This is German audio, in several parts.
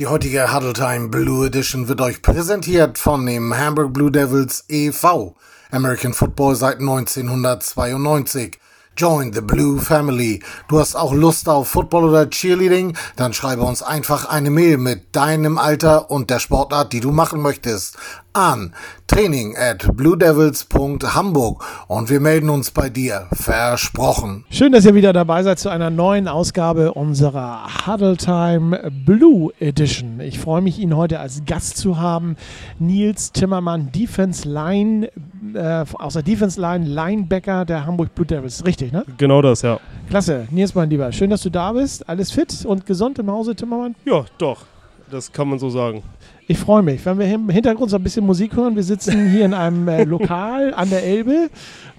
Die heutige Huddle Time Blue Edition wird euch präsentiert von dem Hamburg Blue Devils e.V. American Football seit 1992. Join the Blue Family. Du hast auch Lust auf Football oder Cheerleading? Dann schreibe uns einfach eine Mail mit deinem Alter und der Sportart, die du machen möchtest, an training at bluedevils.hamburg und wir melden uns bei dir. Versprochen. Schön, dass ihr wieder dabei seid zu einer neuen Ausgabe unserer Huddle Time Blue Edition. Ich freue mich, ihn heute als Gast zu haben. Nils Timmermann, Defense Line, äh, aus der Defense Line, Linebacker der Hamburg Blue Devils. Richtig, ne? Genau das, ja. Klasse. Nils, mein Lieber, schön, dass du da bist. Alles fit und gesund im Hause, Timmermann? Ja, doch. Das kann man so sagen. Ich freue mich, wenn wir im Hintergrund so ein bisschen Musik hören. Wir sitzen hier in einem äh, Lokal an der Elbe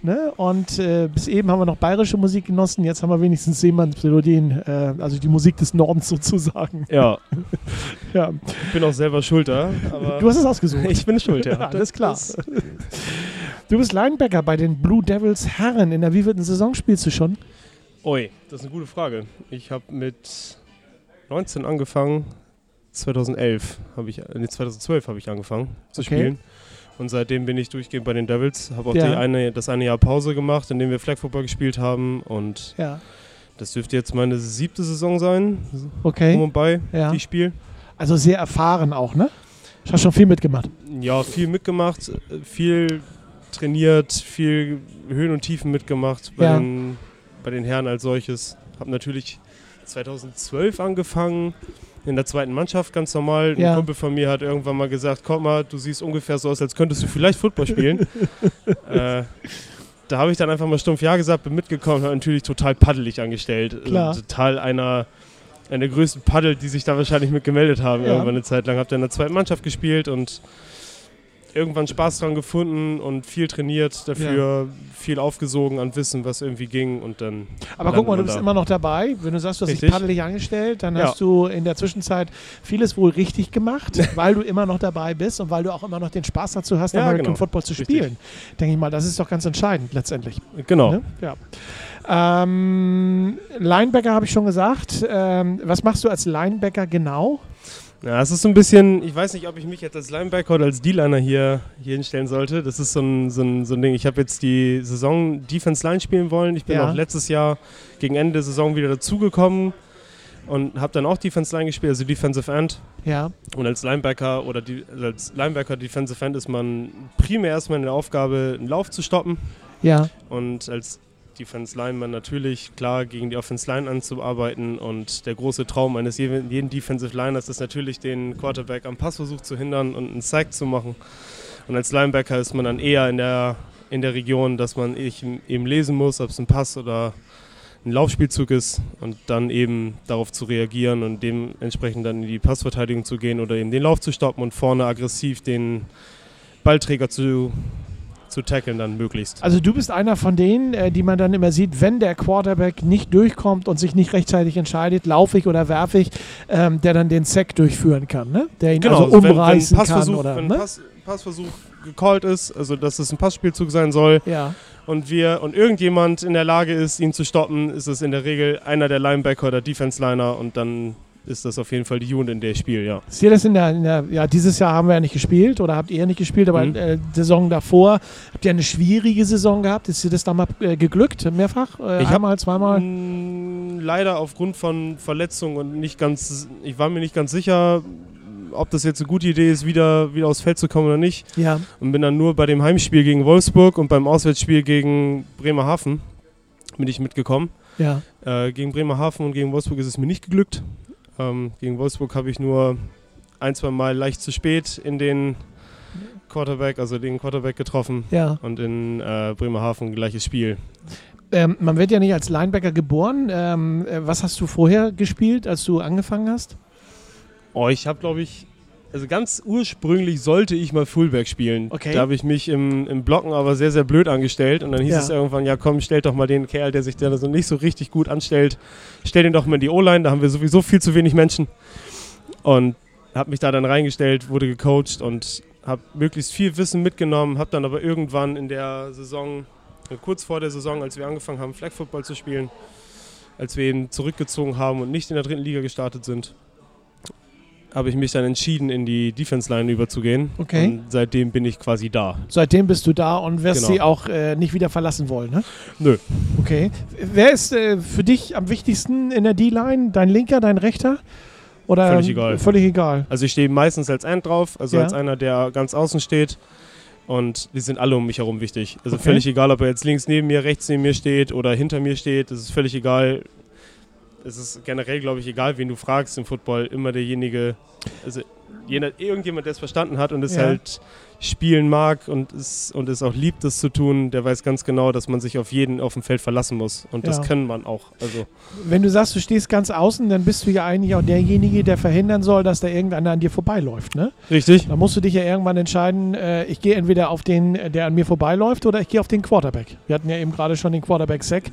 ne? und äh, bis eben haben wir noch bayerische Musik genossen. Jetzt haben wir wenigstens Seemannsmelodien, äh, also die Musik des Nordens sozusagen. Ja. ja. Ich bin auch selber schuld da. du hast es ausgesucht. Ich bin schuld, ja. ja alles klar. Du bist Linebacker bei den Blue Devils Herren. In der wievielten Saison spielst du schon? Ui, das ist eine gute Frage. Ich habe mit 19 angefangen 2011 habe ich, nee, 2012 habe ich angefangen zu okay. spielen. Und seitdem bin ich durchgehend bei den Devils. Habe auch ja. eine, das eine Jahr Pause gemacht, in dem wir Flag Football gespielt haben. Und ja. das dürfte jetzt meine siebte Saison sein. Okay. Um und bei, ja. die ich spiele. Also sehr erfahren auch, ne? Ich habe schon viel mitgemacht. Ja, viel mitgemacht, viel trainiert, viel Höhen und Tiefen mitgemacht bei, ja. den, bei den Herren als solches. Habe natürlich 2012 angefangen in der zweiten Mannschaft ganz normal. Ja. Ein Kumpel von mir hat irgendwann mal gesagt, komm mal, du siehst ungefähr so aus, als könntest du vielleicht Football spielen. äh, da habe ich dann einfach mal stumpf Ja gesagt, bin mitgekommen, habe natürlich total paddelig angestellt. Klar. Also total einer, einer der größten Paddel, die sich da wahrscheinlich mit gemeldet haben. Ja. Irgendwann eine Zeit lang. Habe dann in der zweiten Mannschaft gespielt und irgendwann Spaß dran gefunden und viel trainiert dafür, ja. viel aufgesogen an Wissen, was irgendwie ging und dann. Aber guck mal, du bist da. immer noch dabei. Wenn du sagst, du hast richtig. dich paddelig angestellt, dann ja. hast du in der Zwischenzeit vieles wohl richtig gemacht, weil du immer noch dabei bist und weil du auch immer noch den Spaß dazu hast, ja, American genau. Football zu spielen. Denke ich mal, das ist doch ganz entscheidend letztendlich. Genau. Ne? Ja. Ähm, Linebacker habe ich schon gesagt. Ähm, was machst du als Linebacker genau? Ja, es ist so ein bisschen, ich weiß nicht, ob ich mich jetzt als Linebacker oder als D-Liner hier, hier hinstellen sollte. Das ist so ein, so ein, so ein Ding. Ich habe jetzt die Saison Defense Line spielen wollen. Ich bin ja. auch letztes Jahr gegen Ende der Saison wieder dazugekommen und habe dann auch Defense Line gespielt, also Defensive End. Ja. Und als Linebacker oder die, also als Linebacker Defensive End ist man primär erstmal in der Aufgabe, einen Lauf zu stoppen. Ja. Und als Defense Lineman natürlich klar gegen die Offense Line anzuarbeiten und der große Traum eines jeden, jeden Defensive Liners ist natürlich den Quarterback am Passversuch zu hindern und einen Sack zu machen. Und als Linebacker ist man dann eher in der, in der Region, dass man eben lesen muss, ob es ein Pass oder ein Laufspielzug ist und dann eben darauf zu reagieren und dementsprechend dann in die Passverteidigung zu gehen oder eben den Lauf zu stoppen und vorne aggressiv den Ballträger zu zu tackeln dann möglichst. Also du bist einer von denen, äh, die man dann immer sieht, wenn der Quarterback nicht durchkommt und sich nicht rechtzeitig entscheidet, laufe ich oder werfe ich, ähm, der dann den Sack durchführen kann, ne? Der ihn genau, also umreißen wenn, wenn kann. Oder, wenn ein ne? Pass, Passversuch gecallt ist, also dass es ein Passspielzug sein soll, ja. und wir und irgendjemand in der Lage ist, ihn zu stoppen, ist es in der Regel einer der Linebacker oder Defense Liner und dann ist das auf jeden Fall die Unit, in der ich spiele, ja. Ist dir das in der, in der, ja, dieses Jahr haben wir ja nicht gespielt oder habt ihr ja nicht gespielt, aber mhm. äh, Saison davor habt ihr eine schwierige Saison gehabt? Ist dir das da mal äh, geglückt, mehrfach? Äh, ich einmal, zweimal? Mh, leider aufgrund von Verletzungen und nicht ganz, ich war mir nicht ganz sicher, ob das jetzt eine gute Idee ist, wieder, wieder aufs Feld zu kommen oder nicht. Ja. Und bin dann nur bei dem Heimspiel gegen Wolfsburg und beim Auswärtsspiel gegen Bremerhaven bin ich mitgekommen. Ja. Äh, gegen Bremerhaven und gegen Wolfsburg ist es mir nicht geglückt. Ähm, gegen Wolfsburg habe ich nur ein, zwei Mal leicht zu spät in den Quarterback, also den Quarterback getroffen. Ja. Und in äh, Bremerhaven gleiches Spiel. Ähm, man wird ja nicht als Linebacker geboren. Ähm, äh, was hast du vorher gespielt, als du angefangen hast? Oh, ich habe, glaube ich, also ganz ursprünglich sollte ich mal Fullback spielen. Okay. Da habe ich mich im, im Blocken aber sehr, sehr blöd angestellt. Und dann hieß ja. es irgendwann, ja komm, stell doch mal den Kerl, der sich da so nicht so richtig gut anstellt, stell den doch mal in die O-Line, da haben wir sowieso viel zu wenig Menschen. Und habe mich da dann reingestellt, wurde gecoacht und habe möglichst viel Wissen mitgenommen, habe dann aber irgendwann in der Saison, kurz vor der Saison, als wir angefangen haben, Flag Football zu spielen, als wir ihn zurückgezogen haben und nicht in der dritten Liga gestartet sind, habe ich mich dann entschieden, in die Defense-Line überzugehen. Okay. Und seitdem bin ich quasi da. Seitdem bist du da und wirst Genau. sie auch äh, nicht wieder verlassen wollen, ne? Nö. Okay. Wer ist äh, für dich am wichtigsten in der D-Line? Dein linker, dein rechter? Oder Völlig egal. Völlig egal. Also ich stehe meistens als End drauf, also Ja. als einer, der ganz außen steht. Und die sind alle um mich herum wichtig. Also Okay. völlig egal, ob er jetzt links neben mir, rechts neben mir steht oder hinter mir steht. Das ist völlig egal. Es ist generell, glaube ich, egal, wen du fragst im Football. Immer derjenige, also jener, irgendjemand, der es verstanden hat und es Ja. halt spielen mag und es, und es auch liebt, das zu tun, der weiß ganz genau, dass man sich auf jeden auf dem Feld verlassen muss. Und Ja. das kann man auch. Also Wenn du sagst, du stehst ganz außen, dann bist du ja eigentlich auch derjenige, der verhindern soll, dass da irgendeiner an dir vorbeiläuft, ne? richtig. Da musst du dich ja irgendwann entscheiden, äh, ich gehe entweder auf den, äh, der an mir vorbeiläuft, oder ich gehe auf den Quarterback. Wir hatten ja eben gerade schon den Quarterback-Sack,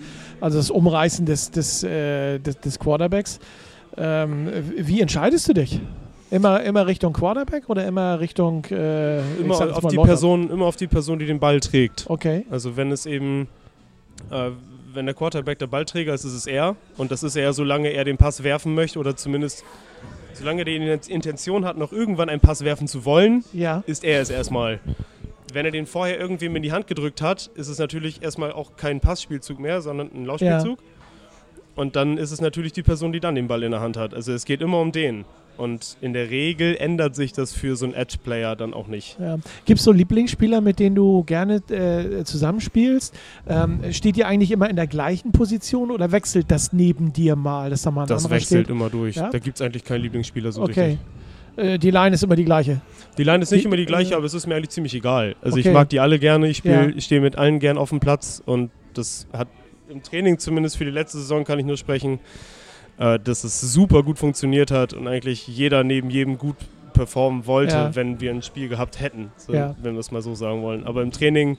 also das Umreißen des, des, äh, des, des Quarterbacks. Ähm, wie entscheidest du dich? Immer, immer Richtung Quarterback oder immer Richtung äh, Immer auf, die Läufer? Person, immer auf die Person, die den Ball trägt. Okay, Also wenn es eben, äh, wenn der Quarterback der Ballträger ist, ist es er. Und das ist er, solange er den Pass werfen möchte oder zumindest solange er die Intention hat, noch irgendwann einen Pass werfen zu wollen, ja, ist er es erstmal. Wenn er den vorher irgendwem in die Hand gedrückt hat, ist es natürlich erstmal auch kein Passspielzug mehr, sondern ein Laufspielzug. Und dann ist es natürlich die Person, die dann den Ball in der Hand hat. Also es geht immer um den. Und in der Regel ändert sich das für so einen Edge-Player dann auch nicht. Ja. Gibt es so Lieblingsspieler, mit denen du gerne äh, zusammenspielst? Ähm, steht ihr eigentlich immer in der gleichen Position oder wechselt das neben dir mal, dass da mal Das wechselt steht? immer durch. Ja? Da gibt es eigentlich keinen Lieblingsspieler so Okay. richtig. Äh, die Line ist immer die gleiche. Die Line ist nicht Die- immer die gleiche, äh, aber es ist mir eigentlich ziemlich egal. Also Okay. ich mag die alle gerne, ich, spiel, Ja. ich stehe mit allen gern auf dem Platz und das hat im Training zumindest für die letzte Saison kann ich nur sprechen, äh, dass es super gut funktioniert hat und eigentlich jeder neben jedem gut performen wollte, Ja. wenn wir ein Spiel gehabt hätten, so, Ja. wenn wir es mal so sagen wollen. Aber im Training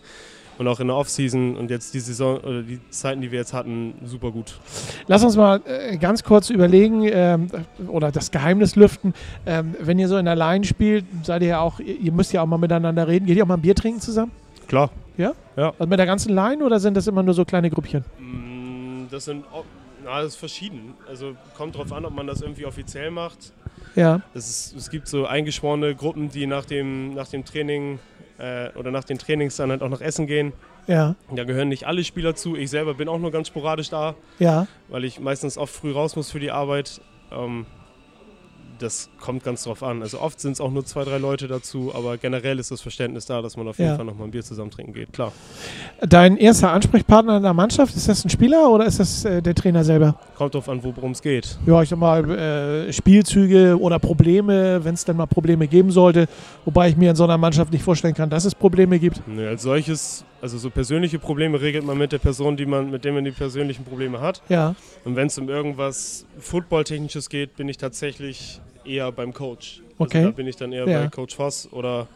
und auch in der Offseason und jetzt die Saison oder die Zeiten, die wir jetzt hatten, super gut. Lass uns mal äh, ganz kurz überlegen ähm, oder das Geheimnis lüften. Ähm, wenn ihr so in der Line spielt, seid ihr ja auch, ihr müsst ja auch mal miteinander reden. Geht ihr auch mal ein Bier trinken zusammen? Klar. Also mit der ganzen Line oder sind das immer nur so kleine Grüppchen? Mm, Das sind na, das ist verschieden. Also kommt drauf an, ob man das irgendwie offiziell macht. Ja, Es, ist, es gibt so eingeschworene Gruppen, die nach dem, nach dem Training äh, oder nach den Trainings dann halt auch noch essen gehen. ja, Da gehören nicht alle Spieler zu. Ich selber bin auch nur ganz sporadisch da, ja. weil ich meistens oft früh raus muss für die Arbeit. Ähm, das kommt ganz drauf an. Also oft sind es auch nur zwei, drei Leute dazu, aber generell ist das Verständnis da, dass man auf jeden Ja. Fall nochmal ein Bier zusammen trinken geht. Klar. Dein erster Ansprechpartner in der Mannschaft, ist das ein Spieler oder ist das äh, der Trainer selber? Kommt drauf an, worum es geht. Ja, ich sag mal, äh, Spielzüge oder Probleme, wenn es denn mal Probleme geben sollte. Wobei ich mir in so einer Mannschaft nicht vorstellen kann, dass es Probleme gibt. Nee, als solches, also so persönliche Probleme regelt man mit der Person, die man, mit der man die persönlichen Probleme hat. Ja, Und wenn es um irgendwas Football-Technisches geht, bin ich tatsächlich eher beim Coach. Okay. Also da bin ich dann eher Ja. bei Coach Voss oder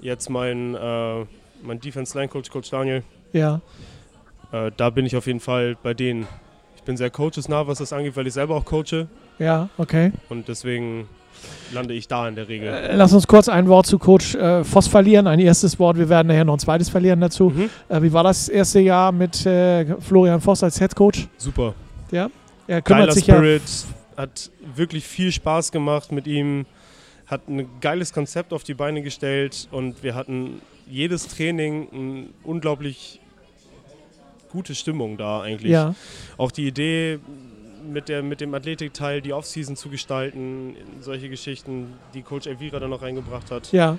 jetzt mein, äh, mein Defense-Line-Coach, Coach Daniel. ja. Äh, da bin ich auf jeden Fall bei denen. Ich bin sehr coachesnah, was das angeht, weil ich selber auch coache. Ja, okay. Und deswegen lande ich da in der Regel. Äh, Lass uns kurz ein Wort zu Coach äh, Voss verlieren. Ein erstes Wort, wir werden nachher noch ein zweites verlieren dazu. Mhm. Äh, wie war das erste Jahr mit äh, Florian Voss als Head Coach? Super. Er kümmert Geiler sich Spirit, hat wirklich viel Spaß gemacht mit ihm, hat ein geiles Konzept auf die Beine gestellt und wir hatten jedes Training eine unglaublich gute Stimmung da eigentlich. ja, ja, Auch die Idee mit, der, mit dem Athletikteil, die Offseason zu gestalten, solche Geschichten, die Coach Elvira dann noch reingebracht hat, ja,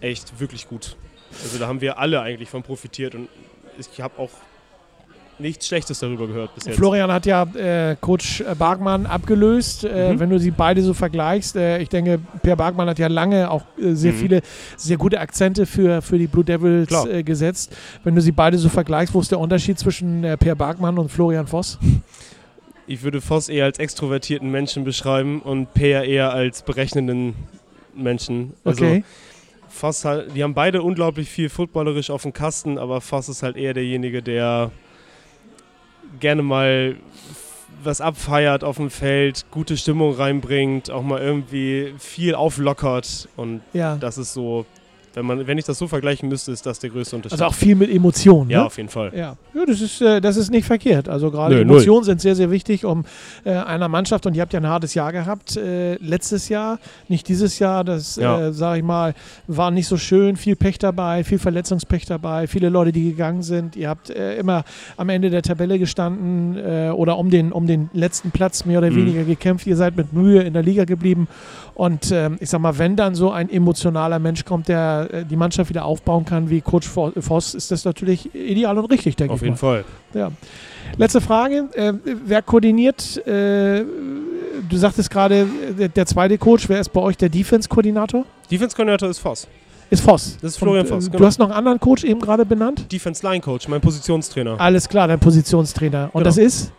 echt wirklich gut. Also da haben wir alle eigentlich von profitiert und ich habe auch nichts Schlechtes darüber gehört bis jetzt. Florian hat ja äh, Coach Bargmann abgelöst. Äh, Mhm. Wenn du sie beide so vergleichst, äh, ich denke, Per Bargmann hat ja lange auch äh, sehr Mhm. viele, sehr gute Akzente für, für die Blue Devils äh, gesetzt. Wenn du sie beide so vergleichst, wo ist der Unterschied zwischen äh, Per Bargmann und Florian Voss? Ich würde Voss eher als extrovertierten Menschen beschreiben und Peer eher als berechnenden Menschen. Also Okay. Voss halt, die haben beide unglaublich viel footballerisch auf dem Kasten, aber Voss ist halt eher derjenige, der gerne mal was abfeiert auf dem Feld, gute Stimmung reinbringt, auch mal irgendwie viel auflockert und Ja. das ist so wenn, man, wenn ich das so vergleichen müsste, ist das der größte Unterschied. Also auch viel mit Emotionen. ja, ne? auf jeden Fall. Ja, ja das, ist, äh, das ist nicht verkehrt. Also gerade Emotionen sind sehr, sehr wichtig, um äh, einer Mannschaft, und ihr habt ja ein hartes Jahr gehabt, äh, letztes Jahr, nicht dieses Jahr, das, Ja. äh, sage ich mal, war nicht so schön, viel Pech dabei, viel Verletzungspech dabei, viele Leute, die gegangen sind. Ihr habt äh, immer am Ende der Tabelle gestanden äh, oder um den, um den letzten Platz mehr oder Mhm. weniger gekämpft. Ihr seid mit Mühe in der Liga geblieben. Und ähm, ich sag mal, wenn dann so ein emotionaler Mensch kommt, der äh, die Mannschaft wieder aufbauen kann, wie Coach Vo- Voss, ist das natürlich ideal und richtig, denke Auf ich jeden mal. Fall. Ja. Letzte Frage. Äh, wer koordiniert, äh, du sagtest gerade, äh, der, der zweite Coach, wer ist bei euch der Defense-Koordinator? Defense-Koordinator ist Voss. Ist Voss. Das ist Florian Und, äh, Voss, Du genau. hast noch einen anderen Coach eben gerade benannt? Defense-Line-Coach, mein Positionstrainer. Alles klar, dein Positionstrainer. Und Genau. das ist?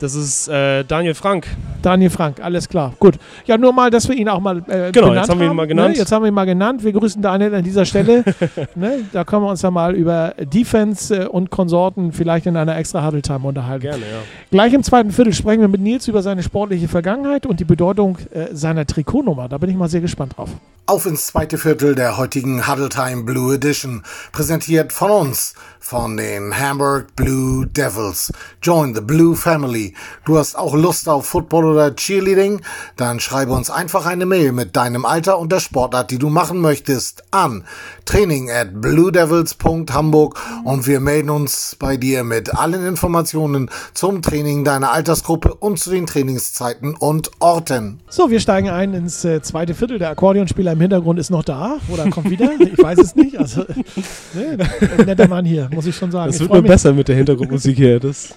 Das ist äh, Daniel Frank. Daniel Frank, alles klar. Gut. Ja, nur mal, dass wir ihn auch mal äh, Genau, jetzt haben wir ihn mal genannt. Ne? Jetzt haben wir ihn mal genannt. Wir grüßen Daniel an dieser Stelle. ne? Da können wir uns ja mal über Defense äh, und Konsorten vielleicht in einer extra Huddle Time unterhalten. Gerne, ja. Gleich im zweiten Viertel sprechen wir mit Nils über seine sportliche Vergangenheit und die Bedeutung äh, seiner Trikotnummer. Da bin ich mal sehr gespannt drauf. Auf ins zweite Viertel der heutigen Huddle Time Blue Edition, präsentiert von uns, von den Hamburg Blue Devils. Join the Blue Family. Du hast auch Lust auf Football oder Cheerleading? Dann schreibe uns einfach eine Mail mit deinem Alter und der Sportart, die du machen möchtest, an training at bluedevils.hamburg und wir melden uns bei dir mit allen Informationen zum Training deiner Altersgruppe und zu den Trainingszeiten und Orten. So, wir steigen ein ins äh, zweite Viertel. Der Akkordeonspieler im Hintergrund ist noch da oder kommt wieder. Ich weiß es nicht. Also, ne, netter Mann hier, muss ich schon sagen. Das Ich wird nur mich. besser mit der Hintergrundmusik hier. Das,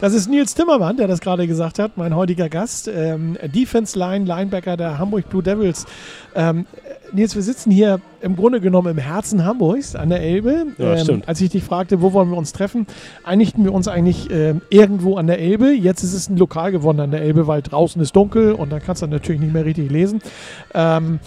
Das ist Nils Timmermann, der das gerade gesagt hat, mein heutiger Gast. Ähm, Defense Line, Linebacker der Hamburg Blue Devils. Ähm, Nils, wir sitzen hier im Grunde genommen im Herzen Hamburgs an der Elbe. Ja, ähm, stimmt. Als ich dich fragte, wo wollen wir uns treffen, einigten wir uns eigentlich ähm, irgendwo an der Elbe. Jetzt ist es ein Lokal geworden an der Elbe, weil draußen ist dunkel und dann kannst du natürlich nicht mehr richtig lesen. Ähm,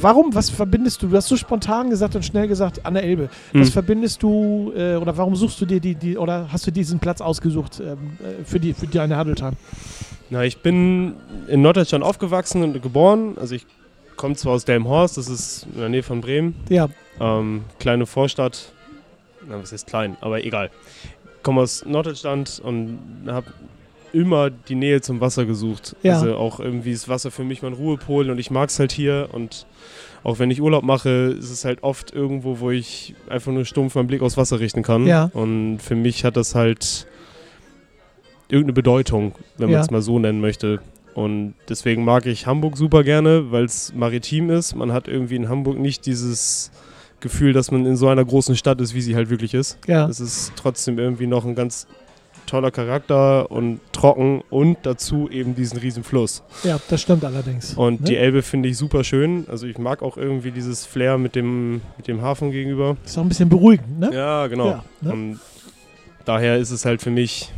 Warum, was verbindest du? Du hast so spontan gesagt und schnell gesagt, an der Elbe. Was Hm. verbindest du äh, oder warum suchst du dir die, die oder hast du diesen Platz ausgesucht ähm, äh, für, die, für deine Time? na, ich bin in Norddeutschland aufgewachsen und geboren. Also ich komme zwar aus Delmhorst, das ist in der Nähe von Bremen. Ja, Ähm, kleine Vorstadt. Na, was ist klein, aber egal. Komme aus Norddeutschland und habe immer die Nähe zum Wasser gesucht. Ja. Also auch irgendwie ist Wasser für mich mein Ruhepol und ich mag es halt hier und auch wenn ich Urlaub mache, ist es halt oft irgendwo, wo ich einfach nur stumpf meinen Blick aufs Wasser richten kann. Ja. Und für mich hat das halt irgendeine Bedeutung, wenn man Ja. es mal so nennen möchte. Und deswegen mag ich Hamburg super gerne, weil es maritim ist. Man hat irgendwie in Hamburg nicht dieses Gefühl, dass man in so einer großen Stadt ist, wie sie halt wirklich ist. ja. Es ist trotzdem irgendwie noch ein ganz toller Charakter und trocken und dazu eben diesen riesen Fluss. Ja, das stimmt allerdings. Und Ne? die Elbe finde ich super schön. Also ich mag auch irgendwie dieses Flair mit dem, mit dem Hafen gegenüber. Ist auch ein bisschen beruhigend, ne? Ja, genau. Ja, ne? Und daher ist es halt für mich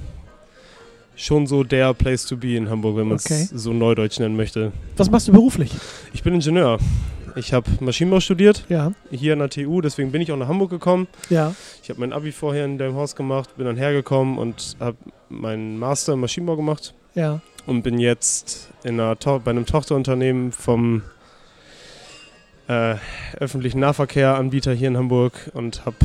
schon so der Place to be in Hamburg, wenn man es Okay. so neudeutsch nennen möchte. Was machst du beruflich? Ich bin Ingenieur. Ich habe Maschinenbau studiert, Ja, hier an der TU, deswegen bin ich auch nach Hamburg gekommen. ja, Ich habe mein Abi vorher in Delmhorst gemacht, bin dann hergekommen und habe meinen Master im Maschinenbau gemacht ja. und bin jetzt in einer to bei einem Tochterunternehmen vom äh, öffentlichen Nahverkehranbieter hier in Hamburg und habe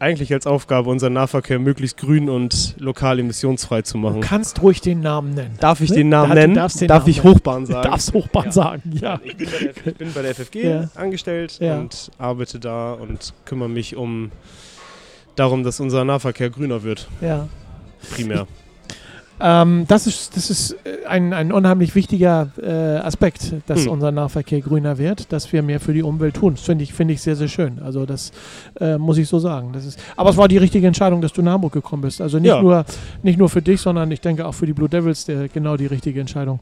eigentlich als Aufgabe, unseren Nahverkehr möglichst grün und lokal emissionsfrei zu Du machen. kannst ruhig den Namen nennen. Darf ich Ne? den Namen Da- du nennen? Darf Namen ich. Hochbahn Du sagen? darfst Hochbahn Ja. sagen, ja. Ich bin bei der, ich bin bei der FFG Ja. angestellt Ja. und arbeite da und kümmere mich um darum, dass unser Nahverkehr grüner wird, ja. primär. Ähm, das ist, das ist äh, ein, ein unheimlich wichtiger äh, Aspekt, dass Hm. unser Nahverkehr grüner wird, dass wir mehr für die Umwelt tun. Das finde ich, finde ich sehr, sehr schön. Also das äh, muss ich so sagen. Das ist, aber es war die richtige Entscheidung, dass du nach Hamburg gekommen bist. Also nicht, Ja. nur, nicht nur für dich, sondern ich denke auch für die Blue Devils der, genau die richtige Entscheidung.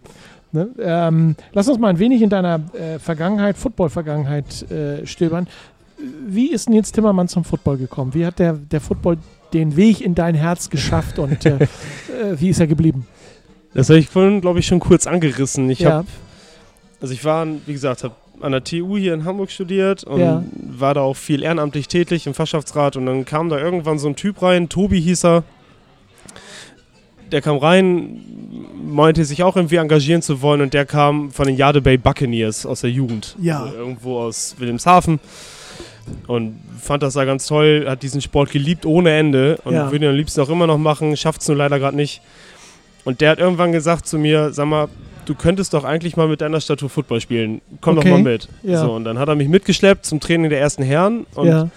Ne? Ähm, lass uns mal ein wenig in deiner äh, Vergangenheit, Football-Vergangenheit äh, stöbern. Wie ist Nils Timmermann zum Football gekommen? Wie hat der, der Football den Weg in dein Herz geschafft und äh, äh, wie ist er geblieben? Das habe ich vorhin, glaube ich, schon kurz angerissen. Ich Ja. habe, also ich war, wie gesagt, habe an der TU hier in Hamburg studiert und Ja. war da auch viel ehrenamtlich tätig im Fachschaftsrat und dann kam da irgendwann so ein Typ rein, Tobi hieß er. Der kam rein, meinte sich auch irgendwie engagieren zu wollen und der kam von den Jade Bay Buccaneers aus der Jugend. Ja. Also irgendwo aus Wilhelmshaven. Und fand das da ganz toll, hat diesen Sport geliebt ohne Ende und Ja. würde ihn am liebsten auch immer noch machen, schafft es nur leider gerade nicht. Und der hat irgendwann gesagt zu mir, sag mal, du könntest doch eigentlich mal mit deiner Statur Football spielen. Komm Okay. doch mal mit. Ja. So, und dann hat er mich mitgeschleppt zum Training der ersten Herren. Und ja.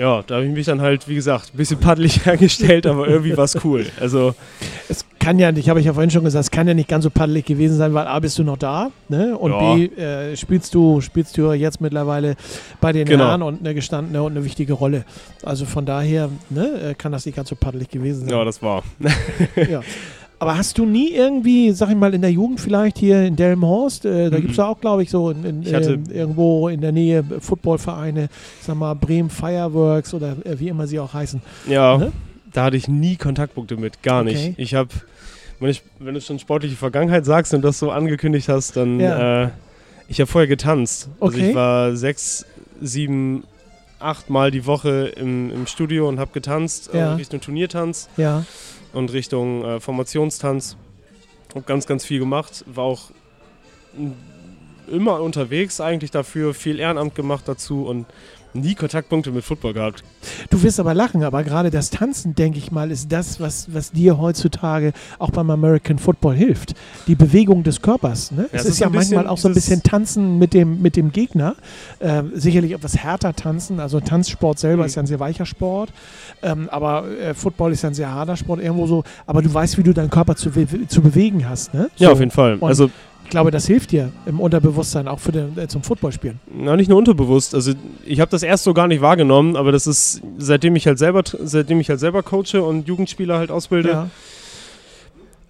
Ja, da habe ich mich dann halt, wie gesagt, ein bisschen paddelig hergestellt, aber irgendwie war es cool. Also, Es kann ja nicht, habe ich ja vorhin schon gesagt, es kann ja nicht ganz so paddelig gewesen sein, weil A, bist du noch da ne? und Ja. B, äh, spielst, du, spielst du jetzt mittlerweile bei den Genau. Herren und eine gestandene und eine wichtige Rolle. Also von daher ne, äh, kann das nicht ganz so paddelig gewesen sein. ja, das war. Ja. Aber hast du nie irgendwie, sag ich mal, in der Jugend vielleicht hier in Delmenhorst, äh, da Mhm. gibt es ja auch, glaube ich, so in, in, Ich ähm, irgendwo in der Nähe Footballvereine, sag mal Bremen Fireworks oder äh, wie immer sie auch heißen. Ja, Ne? da hatte ich nie Kontaktpunkte mit, gar nicht. Okay. Ich habe, wenn, ich- wenn du schon sportliche Vergangenheit sagst und das so angekündigt hast, dann, Ja. äh, ich habe vorher getanzt. Also Okay. ich war sechs, sieben, acht Mal die Woche im, im Studio und habe getanzt, Ja. äh, Richtung Turniertanz Ja, und Richtung äh, Formationstanz. Habe ganz, ganz viel gemacht, war auch m, immer unterwegs eigentlich dafür, viel Ehrenamt gemacht dazu und nie Kontaktpunkte mit Football gehabt. Du wirst aber lachen, aber gerade das Tanzen, denke ich mal, ist das, was, was dir heutzutage auch beim American Football hilft. Die Bewegung des Körpers. Ne? es es ist, ist ja manchmal auch so ein bisschen Tanzen mit dem, mit dem Gegner. Ähm, sicherlich etwas härter tanzen. Also Tanzsport selber Mhm. ist ja ein sehr weicher Sport. Ähm, aber äh, Football ist ja ein sehr harter Sport irgendwo so. Aber du weißt, wie du deinen Körper zu, zu bewegen hast. Ne? Ja, So. auf jeden Fall. Und- Also Ich glaube, das hilft dir im Unterbewusstsein auch für den, äh, zum Footballspielen. Na, nicht nur unterbewusst. Also ich habe das erst so gar nicht wahrgenommen, aber das ist, seitdem ich halt selber, seitdem ich halt selber coache und Jugendspieler halt ausbilde, Ja.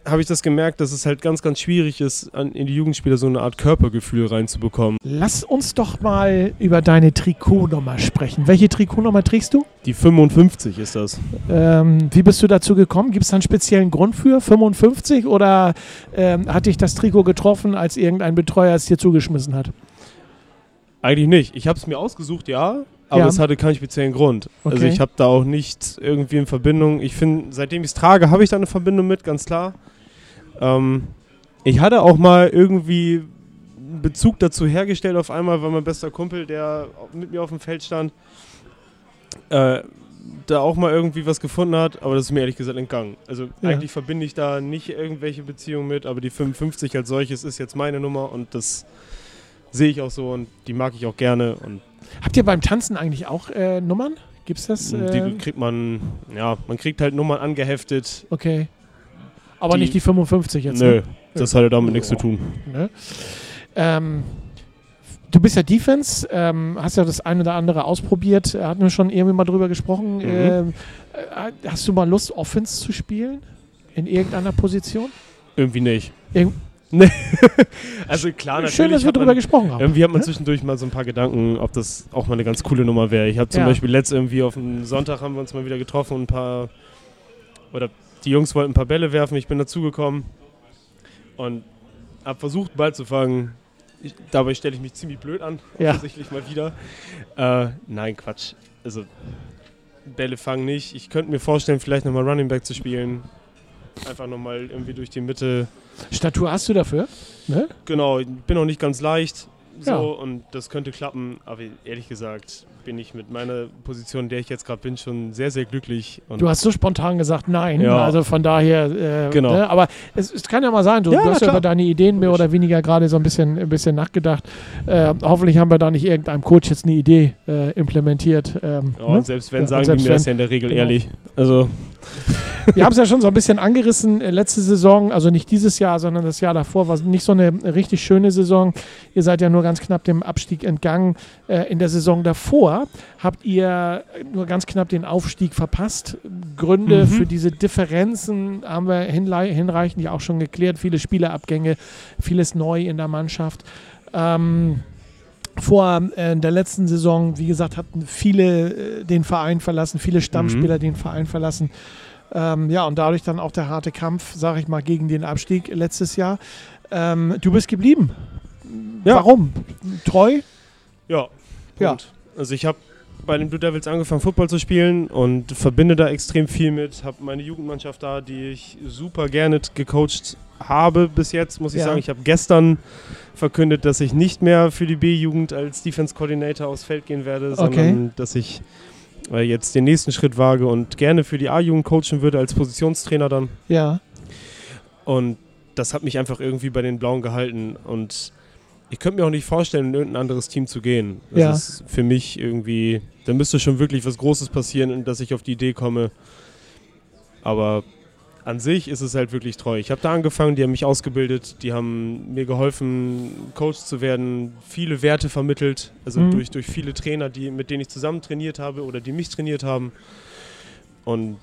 Habe ich das gemerkt, dass es halt ganz, ganz schwierig ist, an, in die Jugendspieler so eine Art Körpergefühl reinzubekommen. Lass uns doch mal über deine Trikotnummer sprechen. Welche Trikotnummer trägst du? Die 55 ist das. Ähm, wie bist du dazu gekommen? Gibt es da einen speziellen Grund für 55 oder ähm, hat dich das Trikot getroffen, als irgendein Betreuer es dir zugeschmissen hat? Eigentlich nicht. Ich habe es mir ausgesucht, ja, aber Ja. es hatte keinen speziellen Grund. Also Okay. ich habe da auch nicht irgendwie in Verbindung. Ich finde, seitdem ich es trage, habe ich da eine Verbindung mit, ganz klar. Ähm, ich hatte auch mal irgendwie einen Bezug dazu hergestellt auf einmal, weil mein bester Kumpel, der mit mir auf dem Feld stand, äh, da auch mal irgendwie was gefunden hat, aber das ist mir ehrlich gesagt entgangen. Also Ja. eigentlich verbinde ich da nicht irgendwelche Beziehungen mit, aber die 55 als solches ist jetzt meine Nummer und das sehe ich auch so und die mag ich auch gerne und Habt ihr beim Tanzen eigentlich auch äh, Nummern? Gibt's das? Äh, die kriegt man, ja, man kriegt halt Nummern angeheftet. okay. Aber die- nicht die 55 jetzt. Nö, Ne? das hatte damit nichts zu tun. Ne? Ähm, du bist ja Defense, ähm, hast ja das eine oder andere ausprobiert, äh, hatten wir schon irgendwie mal drüber gesprochen. Mhm. Ähm, äh, hast du mal Lust, Offense zu spielen? In irgendeiner Position? Irgendwie nicht. Irgend. also klar, natürlich. Schön, dass wir drüber man, gesprochen haben. irgendwie hat man zwischendurch mal so ein paar Gedanken, ob das auch mal eine ganz coole Nummer wäre. Ich habe zum Ja. Beispiel letzt irgendwie auf dem Sonntag haben wir uns mal wieder getroffen und ein paar, oder die Jungs wollten ein paar Bälle werfen, ich bin dazugekommen und habe versucht, einen Ball zu fangen. Ich, dabei stelle ich mich ziemlich blöd an, Ja. offensichtlich mal wieder. Äh, nein, Quatsch. Also Bälle fangen nicht. Ich könnte mir vorstellen, vielleicht nochmal Running Back zu spielen. Einfach nochmal irgendwie durch die Mitte. Statur hast du dafür? Ne? Genau, ich bin noch nicht ganz leicht. So, Ja. und das könnte klappen, aber ehrlich gesagt bin ich mit meiner Position, in der ich jetzt gerade bin, schon sehr, sehr glücklich. Du hast so spontan gesagt, nein. Ja. Also von daher, äh, Genau. ne? aber es, es kann ja mal sein, du, Ja, du hast ja über deine Ideen mehr oder weniger gerade so ein bisschen, ein bisschen nachgedacht. Äh, hoffentlich haben wir da nicht irgendeinem Coach jetzt eine Idee äh, implementiert. Ähm, ja, ne? und selbst wenn, sagen die mir das ja in der Regel Genau. ehrlich. Also, Wir haben es ja schon so ein bisschen angerissen äh, letzte Saison, also nicht dieses Jahr, sondern das Jahr davor war nicht so eine richtig schöne Saison. Ihr seid ja nur ganz knapp dem Abstieg entgangen. Äh, in der Saison davor habt ihr nur ganz knapp den Aufstieg verpasst. Gründe Mhm. für diese Differenzen haben wir hinreichend ja auch schon geklärt. Viele Spielerabgänge, vieles neu in der Mannschaft. Ähm, vor äh, der letzten Saison, wie gesagt, hatten viele äh, den Verein verlassen, viele Stammspieler den Verein verlassen. Ähm, ja, und dadurch dann auch der harte Kampf, sage ich mal, gegen den Abstieg letztes Jahr. Ähm, du bist geblieben. Ja. Warum? Treu? ja. Ja. Punkt. Also ich habe bei den Blue Devils angefangen, Football zu spielen und verbinde da extrem viel mit. Habe meine Jugendmannschaft da, die ich super gerne gecoacht habe bis jetzt, muss ich Ja. sagen. Ich habe gestern verkündet, dass ich nicht mehr für die B-Jugend als Defense Coordinator aufs Feld gehen werde, sondern dass ich äh, jetzt den nächsten Schritt wage und gerne für die A-Jugend coachen würde als Positionstrainer dann. Ja. Und das hat mich einfach irgendwie bei den Blauen gehalten. Und ich könnte mir auch nicht vorstellen, in irgendein anderes Team zu gehen. Das Ja. ist für mich irgendwie, da müsste schon wirklich was Großes passieren, dass ich auf die Idee komme. Aber an sich ist es halt wirklich treu. Ich habe da angefangen, die haben mich ausgebildet, die haben mir geholfen, Coach zu werden, viele Werte vermittelt, also Mhm. durch, durch viele Trainer, die, mit denen ich zusammen trainiert habe oder die mich trainiert haben. Und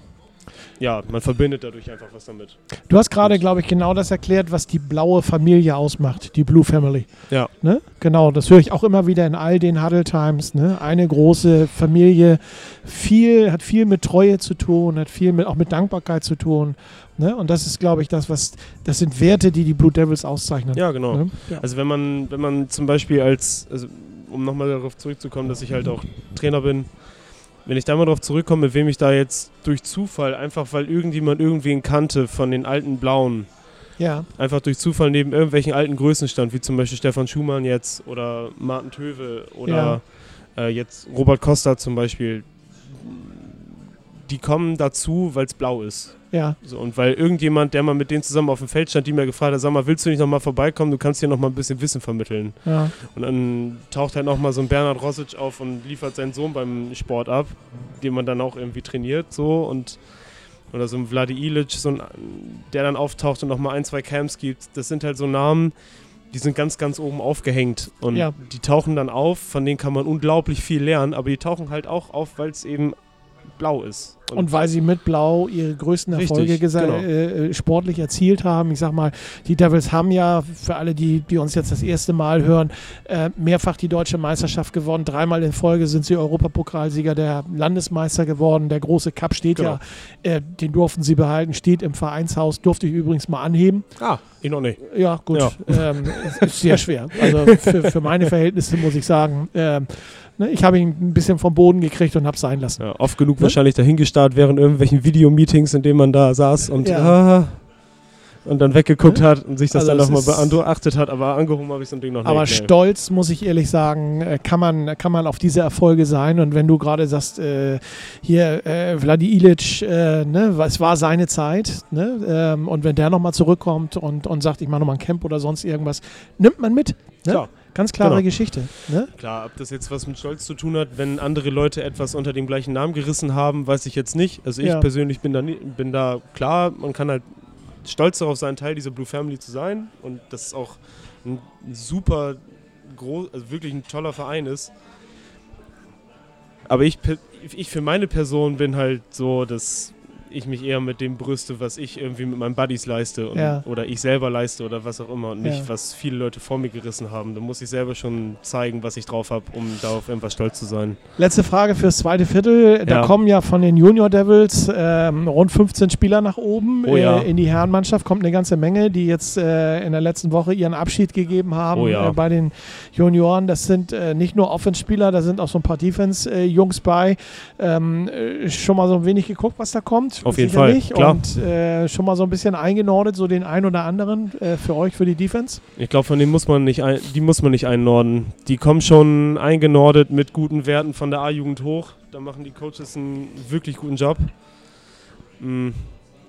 ja, man verbindet dadurch einfach was damit. Du hast gerade, glaube ich, genau das erklärt, was die blaue Familie ausmacht, die Blue Family. Ja. Ne? Genau, das höre ich auch immer wieder in all den Huddle Times. Ne? Eine große Familie, viel, hat viel mit Treue zu tun, hat viel mit, auch mit Dankbarkeit zu tun. Ne? Und das ist, glaube ich, das, was, das sind Werte, die die Blue Devils auszeichnen. Ja, genau. Ne? Ja. Also wenn man, wenn man zum Beispiel als, also um nochmal darauf zurückzukommen, dass ich halt auch Trainer bin, wenn ich da mal darauf zurückkomme, mit wem ich da jetzt durch Zufall, einfach weil irgendjemand irgendwen kannte von den alten Blauen, ja. einfach durch Zufall neben irgendwelchen alten Größen stand, wie zum Beispiel Stefan Schumann jetzt oder Martin Töwe oder äh, jetzt Robert Costa zum Beispiel, die kommen dazu, weil es blau ist. Ja. So, und weil irgendjemand, der mal mit denen zusammen auf dem Feld stand, die mir gefragt hat, sag mal, willst du nicht nochmal vorbeikommen, du kannst hier nochmal ein bisschen Wissen vermitteln. ja. Und dann taucht halt nochmal so ein Bernhard Rosic auf und liefert seinen Sohn beim Sport ab, den man dann auch irgendwie trainiert so und oder so ein Vladi Ilic, so ein, der dann auftaucht und nochmal ein, zwei Camps gibt. Das sind halt so Namen, die sind ganz, ganz oben aufgehängt und Ja. die tauchen dann auf, von denen kann man unglaublich viel lernen, aber die tauchen halt auch auf, weil es eben blau ist. Und weil sie mit Blau ihre größten Richtig, Erfolge gesa- genau. äh, äh, sportlich erzielt haben. Ich sag mal, die Devils haben ja, für alle, die, die uns jetzt das erste Mal hören, äh, mehrfach die deutsche Meisterschaft gewonnen. Dreimal in Folge sind sie Europapokalsieger, der Landesmeister geworden. Der große Cup steht Genau. ja, äh, den durften sie behalten, steht im Vereinshaus, durfte ich übrigens mal anheben. ah, ich noch nicht. Ja, gut. Ja. Ähm, ist sehr schwer. Also für, für meine Verhältnisse muss ich sagen, ähm, ne, ich habe ihn ein bisschen vom Boden gekriegt und habe es sein lassen. Ja, oft genug Ne? wahrscheinlich dahingestarrt während irgendwelchen Videomeetings, in denen man da saß und, Ja. ah, und dann weggeguckt hat und sich das Also dann nochmal beachtet hat, aber angehoben habe ich so ein Ding noch Aber nicht. nee. stolz, muss ich ehrlich sagen, äh, kann man, kann man auf diese Erfolge sein. Und wenn du gerade sagst, äh, hier, äh, Vladi Ilic, äh, ne, es war seine Zeit. Ne, ähm, und wenn der nochmal zurückkommt und, und sagt, ich mache nochmal ein Camp oder sonst irgendwas, nimmt man mit. Ne? Klar. Ganz klare Genau. Geschichte. Ne? Klar, ob das jetzt was mit Stolz zu tun hat, wenn andere Leute etwas unter dem gleichen Namen gerissen haben, weiß ich jetzt nicht. Also ich Ja. persönlich bin da, nie, bin da klar, man kann halt stolz darauf sein, Teil dieser Blue Family zu sein und das ist auch ein super groß, also wirklich ein toller Verein ist. Aber ich, ich für meine Person bin halt so, dass ich mich eher mit dem brüste, was ich irgendwie mit meinen Buddies leiste und, Ja. oder ich selber leiste oder was auch immer und nicht, Ja. was viele Leute vor mir gerissen haben. Da muss ich selber schon zeigen, was ich drauf habe, um darauf irgendwas stolz zu sein. Letzte Frage fürs zweite Viertel. Da Ja. kommen ja von den Junior Devils ähm, rund 15 Spieler nach oben Oh äh, in die Herrenmannschaft. Kommt eine ganze Menge, die jetzt äh, in der letzten Woche ihren Abschied gegeben haben Oh äh, bei den Junioren. Das sind äh, nicht nur Offense-Spieler, da sind auch so ein paar Defense-Jungs bei. Ähm, äh, schon mal so ein wenig geguckt, was da kommt. Auf jeden. Fall, klar. Und äh, schon mal so ein bisschen eingenordet, so den einen oder anderen äh, für euch, für die Defense. Ich glaube, von denen muss man nicht ein, die muss man nicht einnorden. Die kommen schon eingenordet mit guten Werten von der A-Jugend hoch. Da machen die Coaches einen wirklich guten Job. Mm.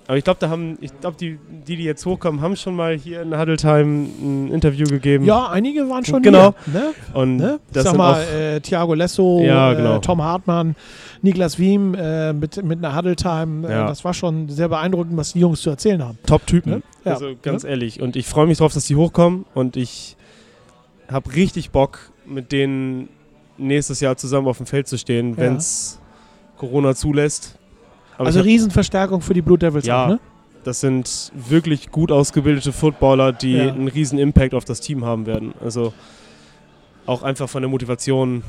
Aber ich glaube, da haben, ich glaube, die, die, die jetzt hochkommen, haben schon mal hier in Huddle Time ein Interview gegeben. Ja, einige waren schon Genau. hier. Ne? Und Ne? das Sag mal, äh, Thiago Lesso, Ja, genau. äh, Tom Hartmann, Niklas Wiem äh, mit, mit einer Huddle-Time. Äh, Ja. Das war schon sehr beeindruckend, was die Jungs zu erzählen haben. Top-Typen. Ne? Ja. Also ganz ehrlich. Und ich freue mich drauf, dass die hochkommen. Und ich habe richtig Bock, mit denen nächstes Jahr zusammen auf dem Feld zu stehen, wenn es Corona zulässt. Aber also Riesenverstärkung für die Blue Devils Ja. auch, ne? das sind wirklich gut ausgebildete Footballer, die Ja. einen riesen Impact auf das Team haben werden. Also auch einfach von der Motivation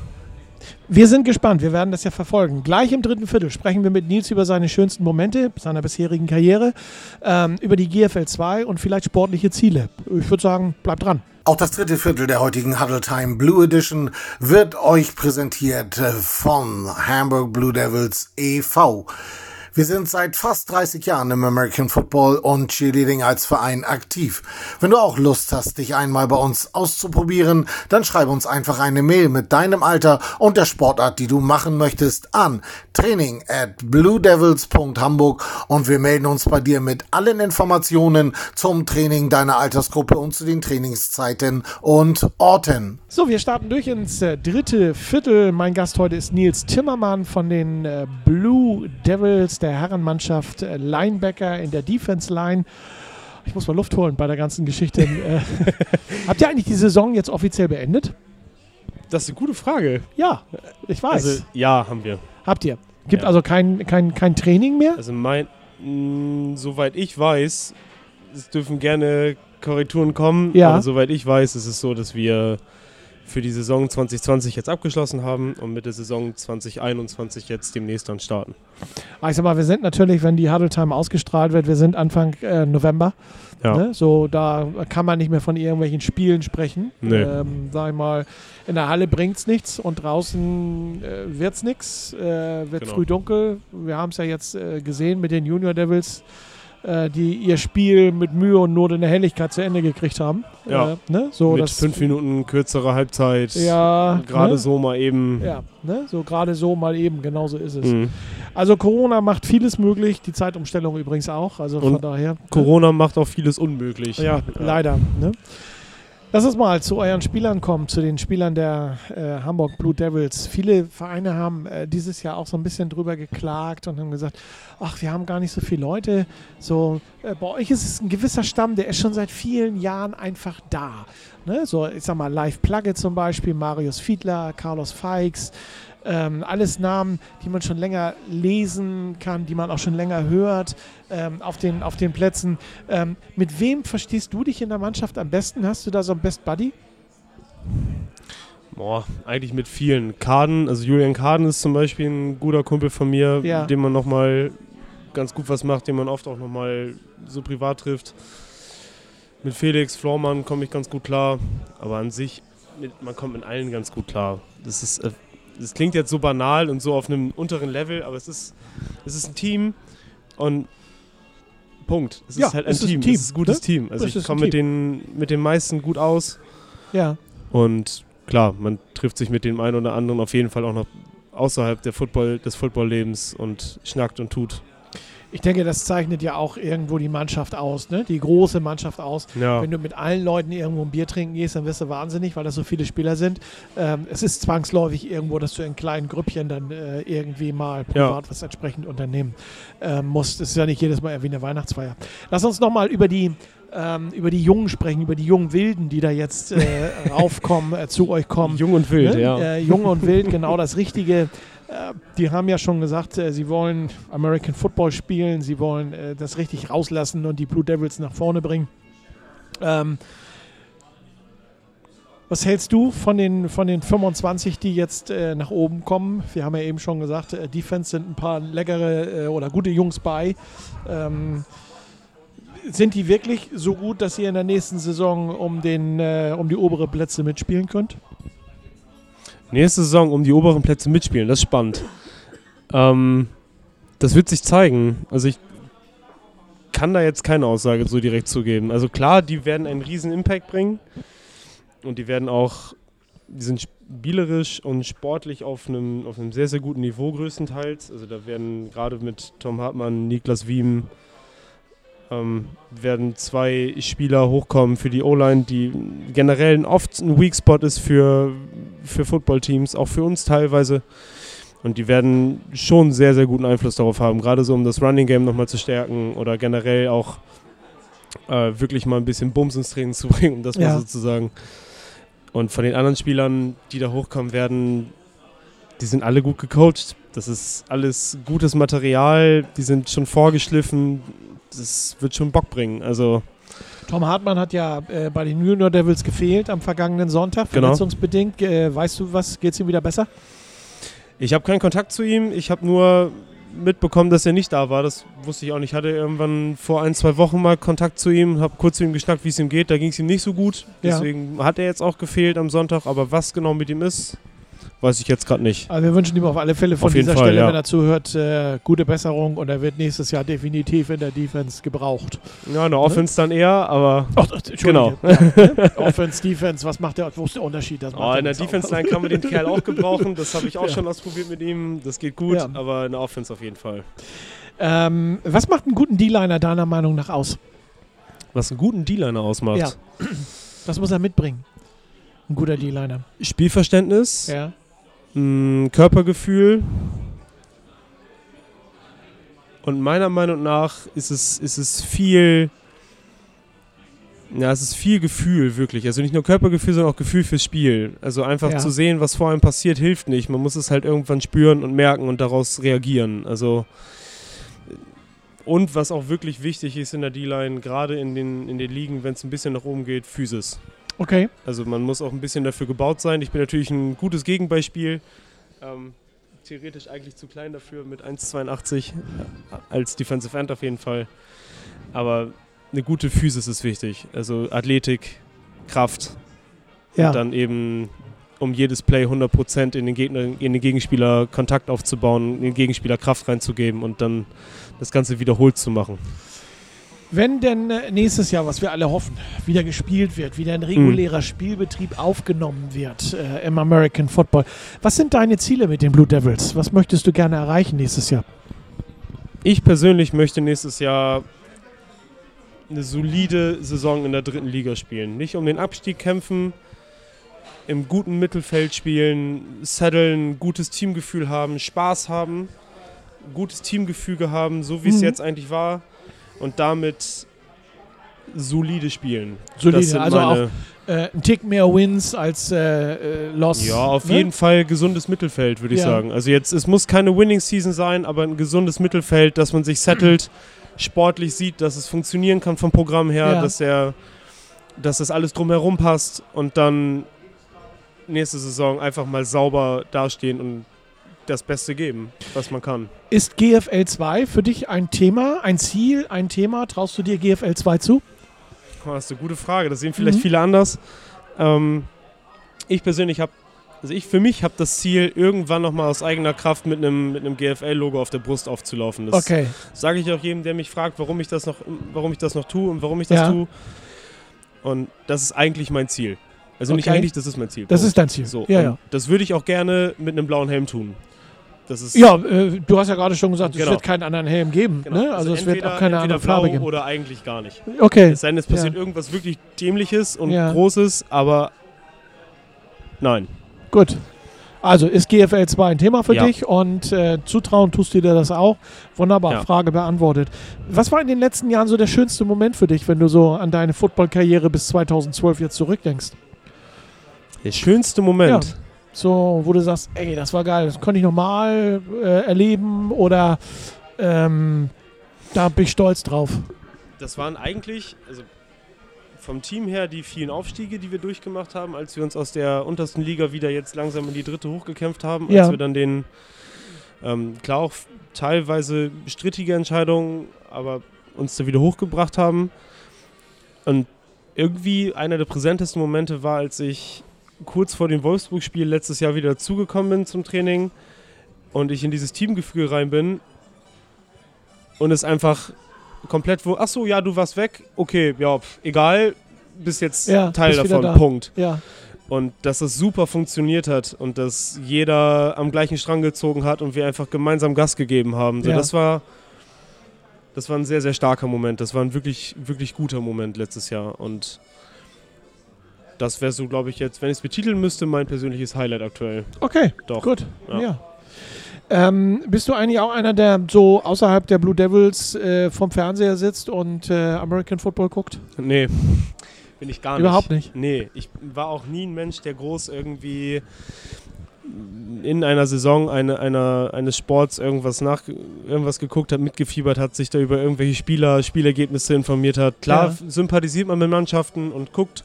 Wir sind gespannt, wir werden das ja verfolgen. Gleich im dritten Viertel sprechen wir mit Nils über seine schönsten Momente seiner bisherigen Karriere, ähm, über die GFL 2 und vielleicht sportliche Ziele. Ich würde sagen, bleibt dran. Auch das dritte Viertel der heutigen Huddle Time Blue Edition wird euch präsentiert äh, von Hamburg Blue Devils e.V. Wir sind seit fast 30 Jahren im American Football und Cheerleading als Verein aktiv. Wenn du auch Lust hast, dich einmal bei uns auszuprobieren, dann schreib uns einfach eine Mail mit deinem Alter und der Sportart, die du machen möchtest, an training at bluedevils.hamburg und wir melden uns bei dir mit allen Informationen zum Training deiner Altersgruppe und zu den Trainingszeiten und Orten. So, wir starten durch ins äh, dritte Viertel. Mein Gast heute ist Nils Timmermann von den äh, Blue Devils der Herrenmannschaft, äh, Linebacker in der Defense Line. Ich muss mal Luft holen bei der ganzen Geschichte. äh, habt ihr eigentlich die Saison jetzt offiziell beendet? Das ist eine gute Frage. Ja, ich weiß. Also, ja, haben wir. Habt ihr? Gibt Ja. also kein, kein, kein Training mehr? Also, mein, mh, soweit ich weiß, es dürfen gerne Korrekturen kommen. Ja. Aber soweit ich weiß, ist es so, dass wir für die Saison 2020 jetzt abgeschlossen haben und mit der Saison 2021 jetzt demnächst dann starten. Ah, Ich sag mal, wir sind natürlich, wenn die Huddle Time ausgestrahlt wird, wir sind Anfang äh, November. Ja. Ne? So, da kann man nicht mehr von irgendwelchen Spielen sprechen. Nee. Ähm, sag ich mal, in der Halle bringt es nichts und draußen äh, wird es nichts. Äh, wird Genau. früh dunkel. Wir haben es ja jetzt äh, gesehen mit den Junior Devils, die ihr Spiel mit Mühe und Not in der Helligkeit zu Ende gekriegt haben. Ja. Äh, ne? so, mit fünf Minuten kürzerer Halbzeit. Ja, Gerade ne? so mal eben. Ja, ne? so gerade so mal eben, genau so ist es. Mhm. Also Corona macht vieles möglich, die Zeitumstellung übrigens auch. Also von Und daher. Corona macht auch vieles unmöglich. Ja, leider. Ne? Lass uns mal zu euren Spielern kommen, zu den Spielern der äh, Hamburg Blue Devils. Viele Vereine haben äh, dieses Jahr auch so ein bisschen drüber geklagt und haben gesagt, ach, wir haben gar nicht so viele Leute. So, äh, bei euch ist es ein gewisser Stamm, der ist schon seit vielen Jahren einfach da. Ne? So, ich sag mal, Live Plugge zum Beispiel, Marius Fiedler, Carlos Feix, ähm, alles Namen, die man schon länger lesen kann, die man auch schon länger hört ähm, auf, den, auf den Plätzen. Ähm, mit wem verstehst du dich in der Mannschaft am besten? Hast du da so einen Best Buddy? Boah, eigentlich mit vielen. Kaden, also Julian Kaden ist zum Beispiel ein guter Kumpel von mir, Ja. dem man nochmal ganz gut was macht, den man oft auch nochmal so privat trifft. Mit Felix Flormann komme ich ganz gut klar, aber an sich, mit, man kommt mit allen ganz gut klar. Das ist, das klingt jetzt so banal und so auf einem unteren Level, aber es ist, es ist ein Team und Punkt. Es Ja, ist halt ein es ist ein Team. Team, Es ist ein gutes ne? Team. Also Es ich komme mit den, mit den meisten gut aus. Ja. Und klar, man trifft sich mit dem einen oder anderen auf jeden Fall auch noch außerhalb der Football, des Footballlebens und schnackt und tut. Ich denke, das zeichnet ja auch irgendwo die Mannschaft aus, ne? die große Mannschaft aus. Ja, Wenn du mit allen Leuten irgendwo ein Bier trinken gehst, dann wirst du wahnsinnig, weil das so viele Spieler sind. Ähm, es ist zwangsläufig irgendwo, dass du in kleinen Grüppchen dann äh, irgendwie mal privat was entsprechend unternehmen ähm, musst. Es ist ja nicht jedes Mal wie eine Weihnachtsfeier. Lass uns nochmal über die ähm, über die Jungen sprechen, über die jungen Wilden, die da jetzt äh, raufkommen, äh, zu euch kommen. jung und wild, Ne? ja. Äh, jung und wild, genau das Richtige. Die haben ja schon gesagt, äh, sie wollen American Football spielen, sie wollen äh, das richtig rauslassen und die Blue Devils nach vorne bringen. Ähm, was hältst du von den, von den 25, die jetzt äh, nach oben kommen? Wir haben ja eben schon gesagt, äh, Defense sind ein paar leckere äh, oder gute Jungs bei. Ähm, sind die wirklich so gut, dass ihr in der nächsten Saison um, den, äh, um die obere Plätze mitspielen könnt? Nächste Saison um die oberen Plätze mitspielen, das ist spannend. Ähm, das wird sich zeigen. Also ich kann da jetzt keine Aussage so direkt zugeben. Also klar, die werden einen riesen Impact bringen und die werden auch, die sind spielerisch und sportlich auf einem, auf einem sehr, sehr guten Niveau größtenteils. Also da werden gerade mit Tom Hartmann, Niklas Wiem, ähm, werden zwei Spieler hochkommen für die O-Line, die generell oft ein Weak Spot ist für, für Footballteams, auch für uns teilweise. Und die werden schon sehr, sehr guten Einfluss darauf haben, gerade so um das Running Game nochmal zu stärken oder generell auch äh, wirklich mal ein bisschen Bums ins Training zu bringen, um das Ja. mal so zu sagen. Und von den anderen Spielern, die da hochkommen werden, die sind alle gut gecoacht. Das ist alles gutes Material, die sind schon vorgeschliffen. Das wird schon Bock bringen. Also, Tom Hartmann hat ja äh, bei den Junior Devils gefehlt am vergangenen Sonntag, Genau. verletzungsbedingt. Äh, weißt du was, geht es ihm wieder besser? Ich habe keinen Kontakt zu ihm. Ich habe nur mitbekommen, dass er nicht da war. Das wusste ich auch nicht. Ich hatte irgendwann vor ein, zwei Wochen mal Kontakt zu ihm, habe kurz zu ihm geschnackt, wie es ihm geht. Da ging es ihm nicht so gut. Ja. Deswegen hat er jetzt auch gefehlt am Sonntag. Aber was genau mit ihm ist, weiß ich jetzt gerade nicht. Also wir wünschen ihm auf alle Fälle von dieser Fall, Stelle, ja. wenn er zuhört, äh, gute Besserung und er wird nächstes Jahr definitiv in der Defense gebraucht. Ja, eine Offense dann eher, aber Ach, Genau. Entschuldige. Ja, Offense, Defense, was macht der, wo ist der Unterschied? Das macht oh, in der. Defense Line kann man den Kerl auch gebrauchen. Das habe ich auch Ja. schon ausprobiert mit ihm. Das geht gut, aber in der Offense auf jeden Fall. Ähm, was macht einen guten D-Liner deiner Meinung nach aus? Was einen guten D-Liner ausmacht. Ja. Was muss er mitbringen? Ein guter D-Liner. Spielverständnis, Ja. mh, Körpergefühl. Und meiner Meinung nach ist es, ist es viel. Ja, es ist viel Gefühl, wirklich. Also nicht nur Körpergefühl, sondern auch Gefühl fürs Spiel. Also einfach Ja. zu sehen, was vor einem passiert, hilft nicht. Man muss es halt irgendwann spüren und merken und daraus reagieren. Also. Und was auch wirklich wichtig ist in der D-Line, gerade in den, in den Ligen, wenn es ein bisschen nach oben geht, Physis. Okay. Also man muss auch ein bisschen dafür gebaut sein. Ich bin natürlich ein gutes Gegenbeispiel. Ähm, theoretisch eigentlich zu klein dafür mit 1,82 als Defensive End auf jeden Fall. Aber eine gute Physis ist wichtig. Also Athletik, Kraft Ja. und dann eben um jedes Play 100% in den, Gegner, in den Gegenspieler Kontakt aufzubauen, in den Gegenspieler Kraft reinzugeben und dann das Ganze wiederholt zu machen. Wenn denn äh, nächstes Jahr, was wir alle hoffen, wieder gespielt wird, wieder ein regulärer Spielbetrieb aufgenommen wird äh, im American Football, was sind deine Ziele mit den Blue Devils? Was möchtest du gerne erreichen nächstes Jahr? Ich persönlich möchte nächstes Jahr eine solide Saison in der dritten Liga spielen. Nicht um den Abstieg kämpfen, im guten Mittelfeld spielen, setteln, gutes Teamgefühl haben, Spaß haben, gutes Teamgefüge haben, so wie es Mhm. jetzt eigentlich war. Und damit solide spielen. Solide, also meine, Äh, ein Tick mehr Wins als äh, äh, Loss. Ja, auf ne? jeden Fall gesundes Mittelfeld, würde ich Ja. sagen. Also jetzt, es muss keine Winning Season sein, aber ein gesundes Mittelfeld, dass man sich settelt, sportlich sieht, dass es funktionieren kann vom Programm her, Ja. dass der, dass das alles drumherum passt und dann nächste Saison einfach mal sauber dastehen und das Beste geben, was man kann. Ist GFL 2 für dich ein Thema, ein Ziel, ein Thema? Traust du dir GFL 2 zu? Oh, das ist eine gute Frage. Das sehen vielleicht Mhm. viele anders. Ähm, ich persönlich habe, also ich für mich habe das Ziel, irgendwann nochmal aus eigener Kraft mit einem mit einem GFL-Logo auf der Brust aufzulaufen. Das Okay. sage ich auch jedem, der mich fragt, warum ich das noch, warum ich das noch tue und warum ich das Ja. tue. Und das ist eigentlich mein Ziel. Also nicht Okay. eigentlich, das ist mein Ziel. Das ist dein Ziel. so. ja, ja. Das würde ich auch gerne mit einem blauen Helm tun. Das ist Ja, äh, du hast ja gerade schon gesagt, es Genau. wird keinen anderen Helm geben. genau. Ne? Also, es wird entweder- auch keine entweder andere Farbe geben. Oder eigentlich gar nicht. Okay. Es sei denn, es passiert Ja. irgendwas wirklich Dämliches und Ja. Großes, aber nein. Gut. Also ist GFL 2 ein Thema für Ja. dich und äh, zutrauen tust du dir das auch. Wunderbar, Ja. Frage beantwortet. Was war in den letzten Jahren so der schönste Moment für dich, wenn du so an deine Footballkarriere bis 2012 jetzt zurückdenkst? Der schönste Moment. So, wo du sagst, ey, das war geil, das konnte ich nochmal äh, erleben oder ähm, da bin ich stolz drauf. Das waren eigentlich, also vom Team her, die vielen Aufstiege, die wir durchgemacht haben, als wir uns aus der untersten Liga wieder jetzt langsam in die dritte hochgekämpft haben, als Ja. wir dann den, ähm, klar auch teilweise strittige Entscheidungen, aber uns da wieder hochgebracht haben. Und irgendwie einer der präsentesten Momente war, als ich kurz vor dem Wolfsburg-Spiel letztes Jahr wieder dazugekommen bin zum Training und ich in dieses Teamgefüge rein bin und es einfach komplett wo, ach so, ja, du warst weg, okay, ja, pf, egal, bist jetzt Ja, Teil bist davon, da. Punkt. Ja, Und dass es super funktioniert hat und dass jeder am gleichen Strang gezogen hat und wir einfach gemeinsam Gas gegeben haben. So, Ja. Das war das war ein sehr, sehr starker Moment. Das war ein wirklich, wirklich guter Moment letztes Jahr. Und das wäre so, glaube ich, jetzt, wenn ich es betiteln müsste, mein persönliches Highlight aktuell. okay, Doch. gut. Ja. Ja. Ähm, bist du eigentlich auch einer, der so außerhalb der Blue Devils äh, vom Fernseher sitzt und äh, American Football guckt? Nee, bin ich gar nicht. Überhaupt nicht. Nee, ich war auch nie ein Mensch, der groß irgendwie in einer Saison eine, einer, eines Sports irgendwas nach irgendwas geguckt hat, mitgefiebert hat, sich da über irgendwelche Spieler, Spielergebnisse informiert hat. Klar Ja. sympathisiert man mit Mannschaften und guckt.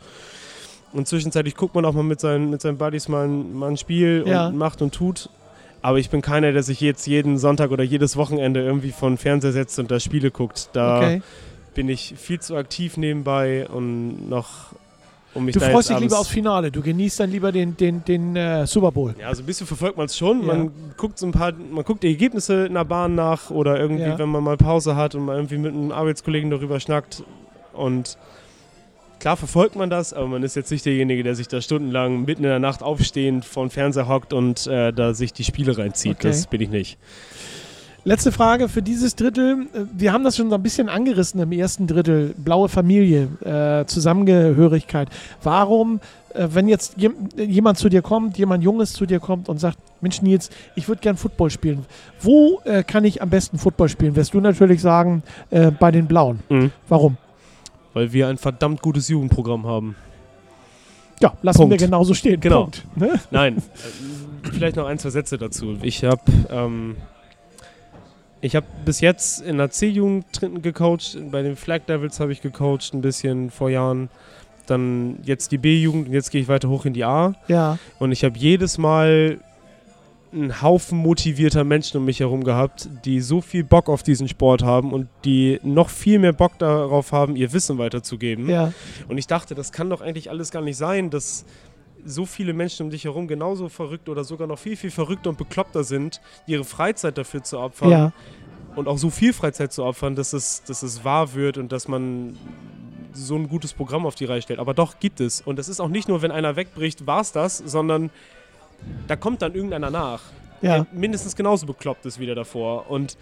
Und zwischenzeitlich guckt man auch mal mit seinen, mit seinen Buddies mal ein, mal ein Spiel Ja. und macht und tut. Aber ich bin keiner, der sich jetzt jeden Sonntag oder jedes Wochenende irgendwie vor den Fernseher setzt und da Spiele guckt. Da Okay. bin ich viel zu aktiv nebenbei und noch um mich Du freust dich lieber aufs Finale. Du genießt dann lieber den, den, den äh, Super Bowl. Ja, so ein bisschen verfolgt man es schon. Ja. Man guckt so ein paar, man guckt die Ergebnisse in der Bahn nach oder irgendwie, Ja. wenn man mal Pause hat und mal irgendwie mit einem Arbeitskollegen darüber schnackt. Und klar verfolgt man das, aber man ist jetzt nicht derjenige, der sich da stundenlang mitten in der Nacht aufstehend vor den Fernseher hockt und äh, da sich die Spiele reinzieht. Okay. Das bin ich nicht. Letzte Frage für dieses Drittel. Äh, Wir haben das schon so ein bisschen angerissen im ersten Drittel. Blaue Familie, äh, Zusammengehörigkeit. Warum, äh, wenn jetzt jem, jemand zu dir kommt, jemand Junges zu dir kommt und sagt, Mensch Nils, ich würde gern Football spielen. Wo äh, kann ich am besten Football spielen? Wirst du natürlich sagen, äh, bei den Blauen. Mhm. Warum? Weil wir ein verdammt gutes Jugendprogramm haben. Ja, lassen Punkt. wir genauso stehen. Genau. Ne? Nein, äh, vielleicht noch ein, zwei Sätze dazu. Ich habe ähm, ich habe bis jetzt in der C-Jugend gecoacht, bei den Flag Devils habe ich gecoacht ein bisschen vor Jahren. Dann jetzt die B-Jugend und jetzt gehe ich weiter hoch in die A. Ja, Und ich habe jedes Mal einen Haufen motivierter Menschen um mich herum gehabt, die so viel Bock auf diesen Sport haben und die noch viel mehr Bock darauf haben, ihr Wissen weiterzugeben. ja, Und ich dachte, das kann doch eigentlich alles gar nicht sein, dass so viele Menschen um dich herum genauso verrückt oder sogar noch viel, viel verrückter und bekloppter sind, ihre Freizeit dafür zu opfern ja. und auch so viel Freizeit zu opfern, dass es, dass es wahr wird und dass man so ein gutes Programm auf die Reihe stellt. Aber doch gibt es. Und das ist auch nicht nur, wenn einer wegbricht, war es das, sondern da kommt dann irgendeiner nach, ja. der mindestens genauso bekloppt ist wie der davor. Und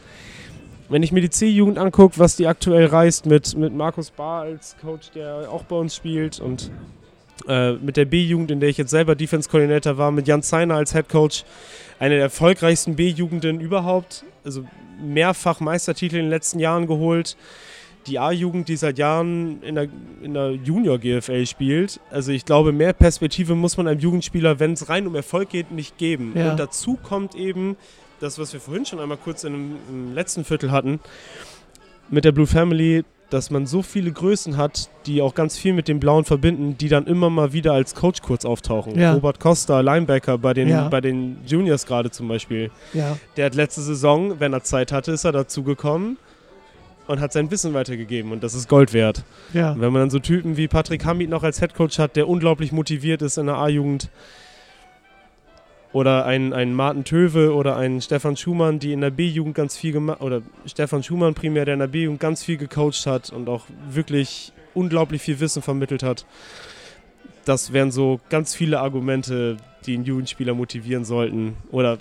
wenn ich mir die C-Jugend angucke, was die aktuell reißt mit, mit Markus Bahr als Coach, der auch bei uns spielt und äh, mit der B-Jugend, in der ich jetzt selber Defense Coordinator war, mit Jan Zeiner als Head Coach, eine der erfolgreichsten B-Jugenden überhaupt, also mehrfach Meistertitel in den letzten Jahren geholt. Die A-Jugend, die seit Jahren in der, in der Junior-GFL spielt. Also ich glaube, mehr Perspektive muss man einem Jugendspieler, wenn es rein um Erfolg geht, nicht geben. Ja. Und dazu kommt eben das, was wir vorhin schon einmal kurz in dem, im letzten Viertel hatten, mit der Blue Family, dass man so viele Größen hat, die auch ganz viel mit dem Blauen verbinden, die dann immer mal wieder als Coach kurz auftauchen. Ja. Robert Costa, Linebacker bei den, Ja. bei den Juniors gerade zum Beispiel. ja. Der hat letzte Saison, wenn er Zeit hatte, ist er dazugekommen und hat sein Wissen weitergegeben und das ist Gold wert. ja. Und wenn man dann so Typen wie Patrick Hamid noch als Headcoach hat, der unglaublich motiviert ist in der A-Jugend, oder ein, ein Martin Töwe oder ein Stefan Schumann, die in der B-Jugend ganz viel gemacht, oder Stefan Schumann primär, der in der B-Jugend ganz viel gecoacht hat und auch wirklich unglaublich viel Wissen vermittelt hat. Das wären so ganz viele Argumente, die einen Jugendspieler motivieren sollten oder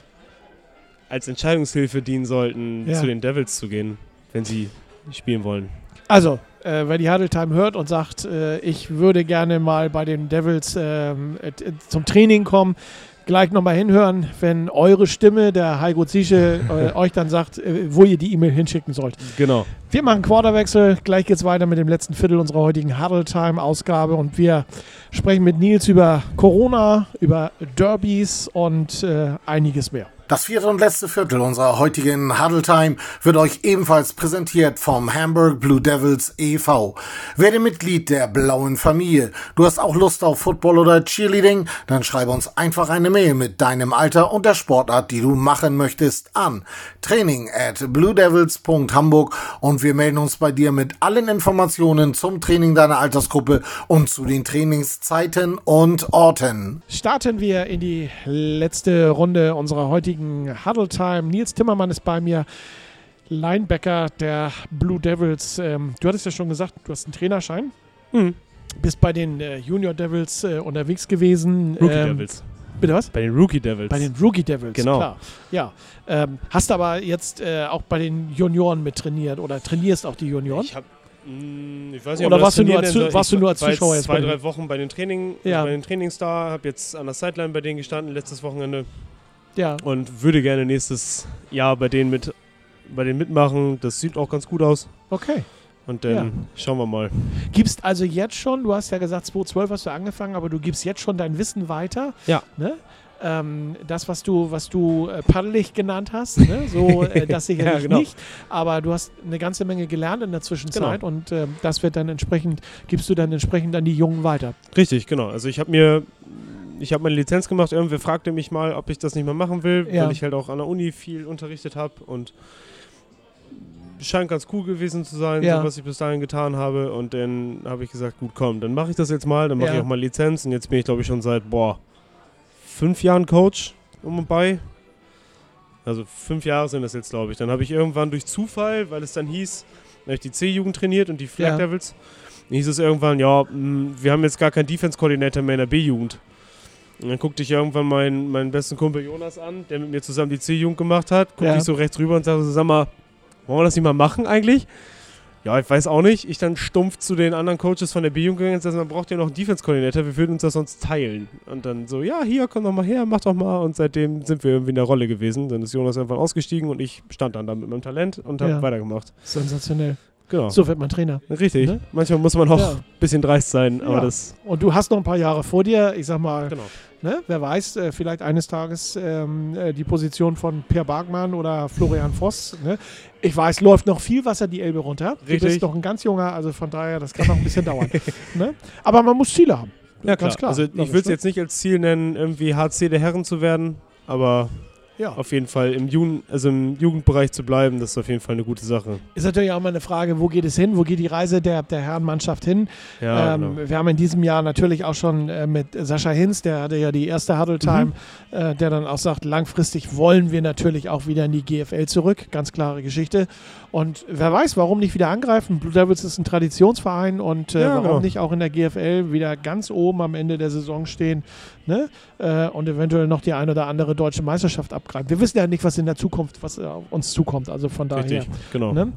als Entscheidungshilfe dienen sollten, Ja. zu den Devils zu gehen, wenn sie spielen wollen. Also, äh, wer die Huddle Time hört und sagt, äh, ich würde gerne mal bei den Devils ähm, äh, t- zum Training kommen, gleich nochmal hinhören, wenn eure Stimme, der Heiko Ziesche, äh, euch dann sagt, äh, wo ihr die E-Mail hinschicken sollt. Genau. Wir machen Quarterwechsel. Gleich geht's weiter mit dem letzten Viertel unserer heutigen Huddle Time Ausgabe und wir sprechen mit Nils über Corona, über Derbys und äh, einiges mehr. Das vierte und letzte Viertel unserer heutigen Huddle Time wird euch ebenfalls präsentiert vom Hamburg Blue Devils e.V. Werde Mitglied der blauen Familie. Du hast auch Lust auf Football oder Cheerleading? Dann schreibe uns einfach eine Mail mit deinem Alter und der Sportart, die du machen möchtest, an training at bluedevils.hamburg und wir melden uns bei dir mit allen Informationen zum Training deiner Altersgruppe und zu den Trainingszeiten und Orten. starten wir in die letzte Runde unserer heutigen Huddle Time. Nils Timmermann ist bei mir, Linebacker der Blue Devils. Ähm, du hattest ja schon gesagt, du hast einen Trainerschein. Mhm. Bist bei den äh, Junior Devils äh, unterwegs gewesen. Rookie Ähm, Devils. Bitte was? Bei den Rookie Devils. Bei den Rookie Devils, Genau. klar. Ja. Ähm, hast aber jetzt äh, auch bei den Junioren mit trainiert oder trainierst auch die Junioren? Ich hab, mh, ich weiß nicht, Oder warst du das nur als warst Ich du nur als Zuschauer jetzt zwei, drei Wochen bei den Training, Ja. bei den Trainings da, habe jetzt an der Sideline bei denen gestanden letztes Wochenende ja. und würde gerne nächstes Jahr bei denen mit bei denen mitmachen. Das sieht auch ganz gut aus Okay. und dann Ja. schauen wir mal. Gibst also jetzt schon, du hast ja gesagt, 2012 hast du angefangen, aber du gibst jetzt schon dein Wissen weiter. Ja. Ne? ähm, das, was du, was du äh, paddelig genannt hast, ne? so äh, das sicherlich Ja, genau. nicht, aber du hast eine ganze Menge gelernt in der Zwischenzeit Genau. und ähm, das wird dann entsprechend, gibst du dann entsprechend an die Jungen weiter. Richtig, genau. Also ich habe mir, ich habe meine Lizenz gemacht. Irgendwer fragte mich mal, ob ich das nicht mehr machen will, Ja. weil ich halt auch an der Uni viel unterrichtet habe und scheint ganz cool gewesen zu sein, Ja. so, was ich bis dahin getan habe. Und dann habe ich gesagt, gut, komm, dann mache ich das jetzt mal, dann mache Ja. ich auch mal Lizenz. Und jetzt bin ich, glaube ich, schon seit, boah, fünf Jahren Coach um und bei. Also fünf Jahre sind das jetzt, glaube ich. Dann habe ich irgendwann durch Zufall, weil es dann hieß, dann habe ich die C-Jugend trainiert und die Flag Ja. Devils. Dann hieß es irgendwann, ja, mh, wir haben jetzt gar keinen Defense-Koordinator mehr in der B-Jugend. Und dann guckte ich irgendwann meinen, meinen besten Kumpel Jonas an, der mit mir zusammen die C-Jugend gemacht hat. Guckte Ja. ich so rechts rüber und sagte, so, sag mal, wollen wir das nicht mal machen eigentlich? Ja, ich weiß auch nicht. Ich dann stumpf zu den anderen Coaches von der B-Jugend gegangen und sagte, man braucht ja noch einen Defense-Koordinator, wir würden uns das sonst teilen. Und dann so, ja, hier, komm doch mal her, mach doch mal. Und seitdem sind wir irgendwie in der Rolle gewesen. Dann ist Jonas einfach ausgestiegen und ich stand dann da mit meinem Talent und habe Ja. weitergemacht. Sensationell. Genau. So wird man Trainer. Richtig. Ne? Manchmal muss man auch Ja. ein bisschen dreist sein, aber Ja. das. Und du hast noch ein paar Jahre vor dir. Ich sag mal, Genau. ne, wer weiß, äh, vielleicht eines Tages ähm, äh, die Position von Per Bargmann oder Florian Voss. Ne? Ich weiß, läuft noch viel Wasser die Elbe runter. Du Richtig. bist noch ein ganz junger, also von daher, das kann noch ein bisschen dauern. Ne? Aber man muss Ziele haben. Ja, Ganz klar. Also, ich würde es ne? jetzt nicht als Ziel nennen, irgendwie HC der Herren zu werden, aber Ja. auf jeden Fall im, Jugend, also im Jugendbereich zu bleiben, das ist auf jeden Fall eine gute Sache. Ist natürlich auch mal eine Frage, wo geht es hin? Wo geht die Reise der, der Herrenmannschaft hin? Ja, ähm, genau. Wir haben in diesem Jahr natürlich auch schon äh, mit Sascha Hinz, der hatte ja die erste Huddle Time, Mhm. äh, der dann auch sagt, langfristig wollen wir natürlich auch wieder in die GFL zurück. Ganz klare Geschichte. Und wer weiß, warum nicht wieder angreifen? Blue Devils ist ein Traditionsverein und äh, Ja, warum genau. nicht auch in der GFL wieder ganz oben am Ende der Saison stehen ne? äh, und eventuell noch die ein oder andere deutsche Meisterschaft abgreifen. Wir wissen ja nicht, was in der Zukunft, was äh, auf uns zukommt. Also von daher. Richtig, genau. Ne?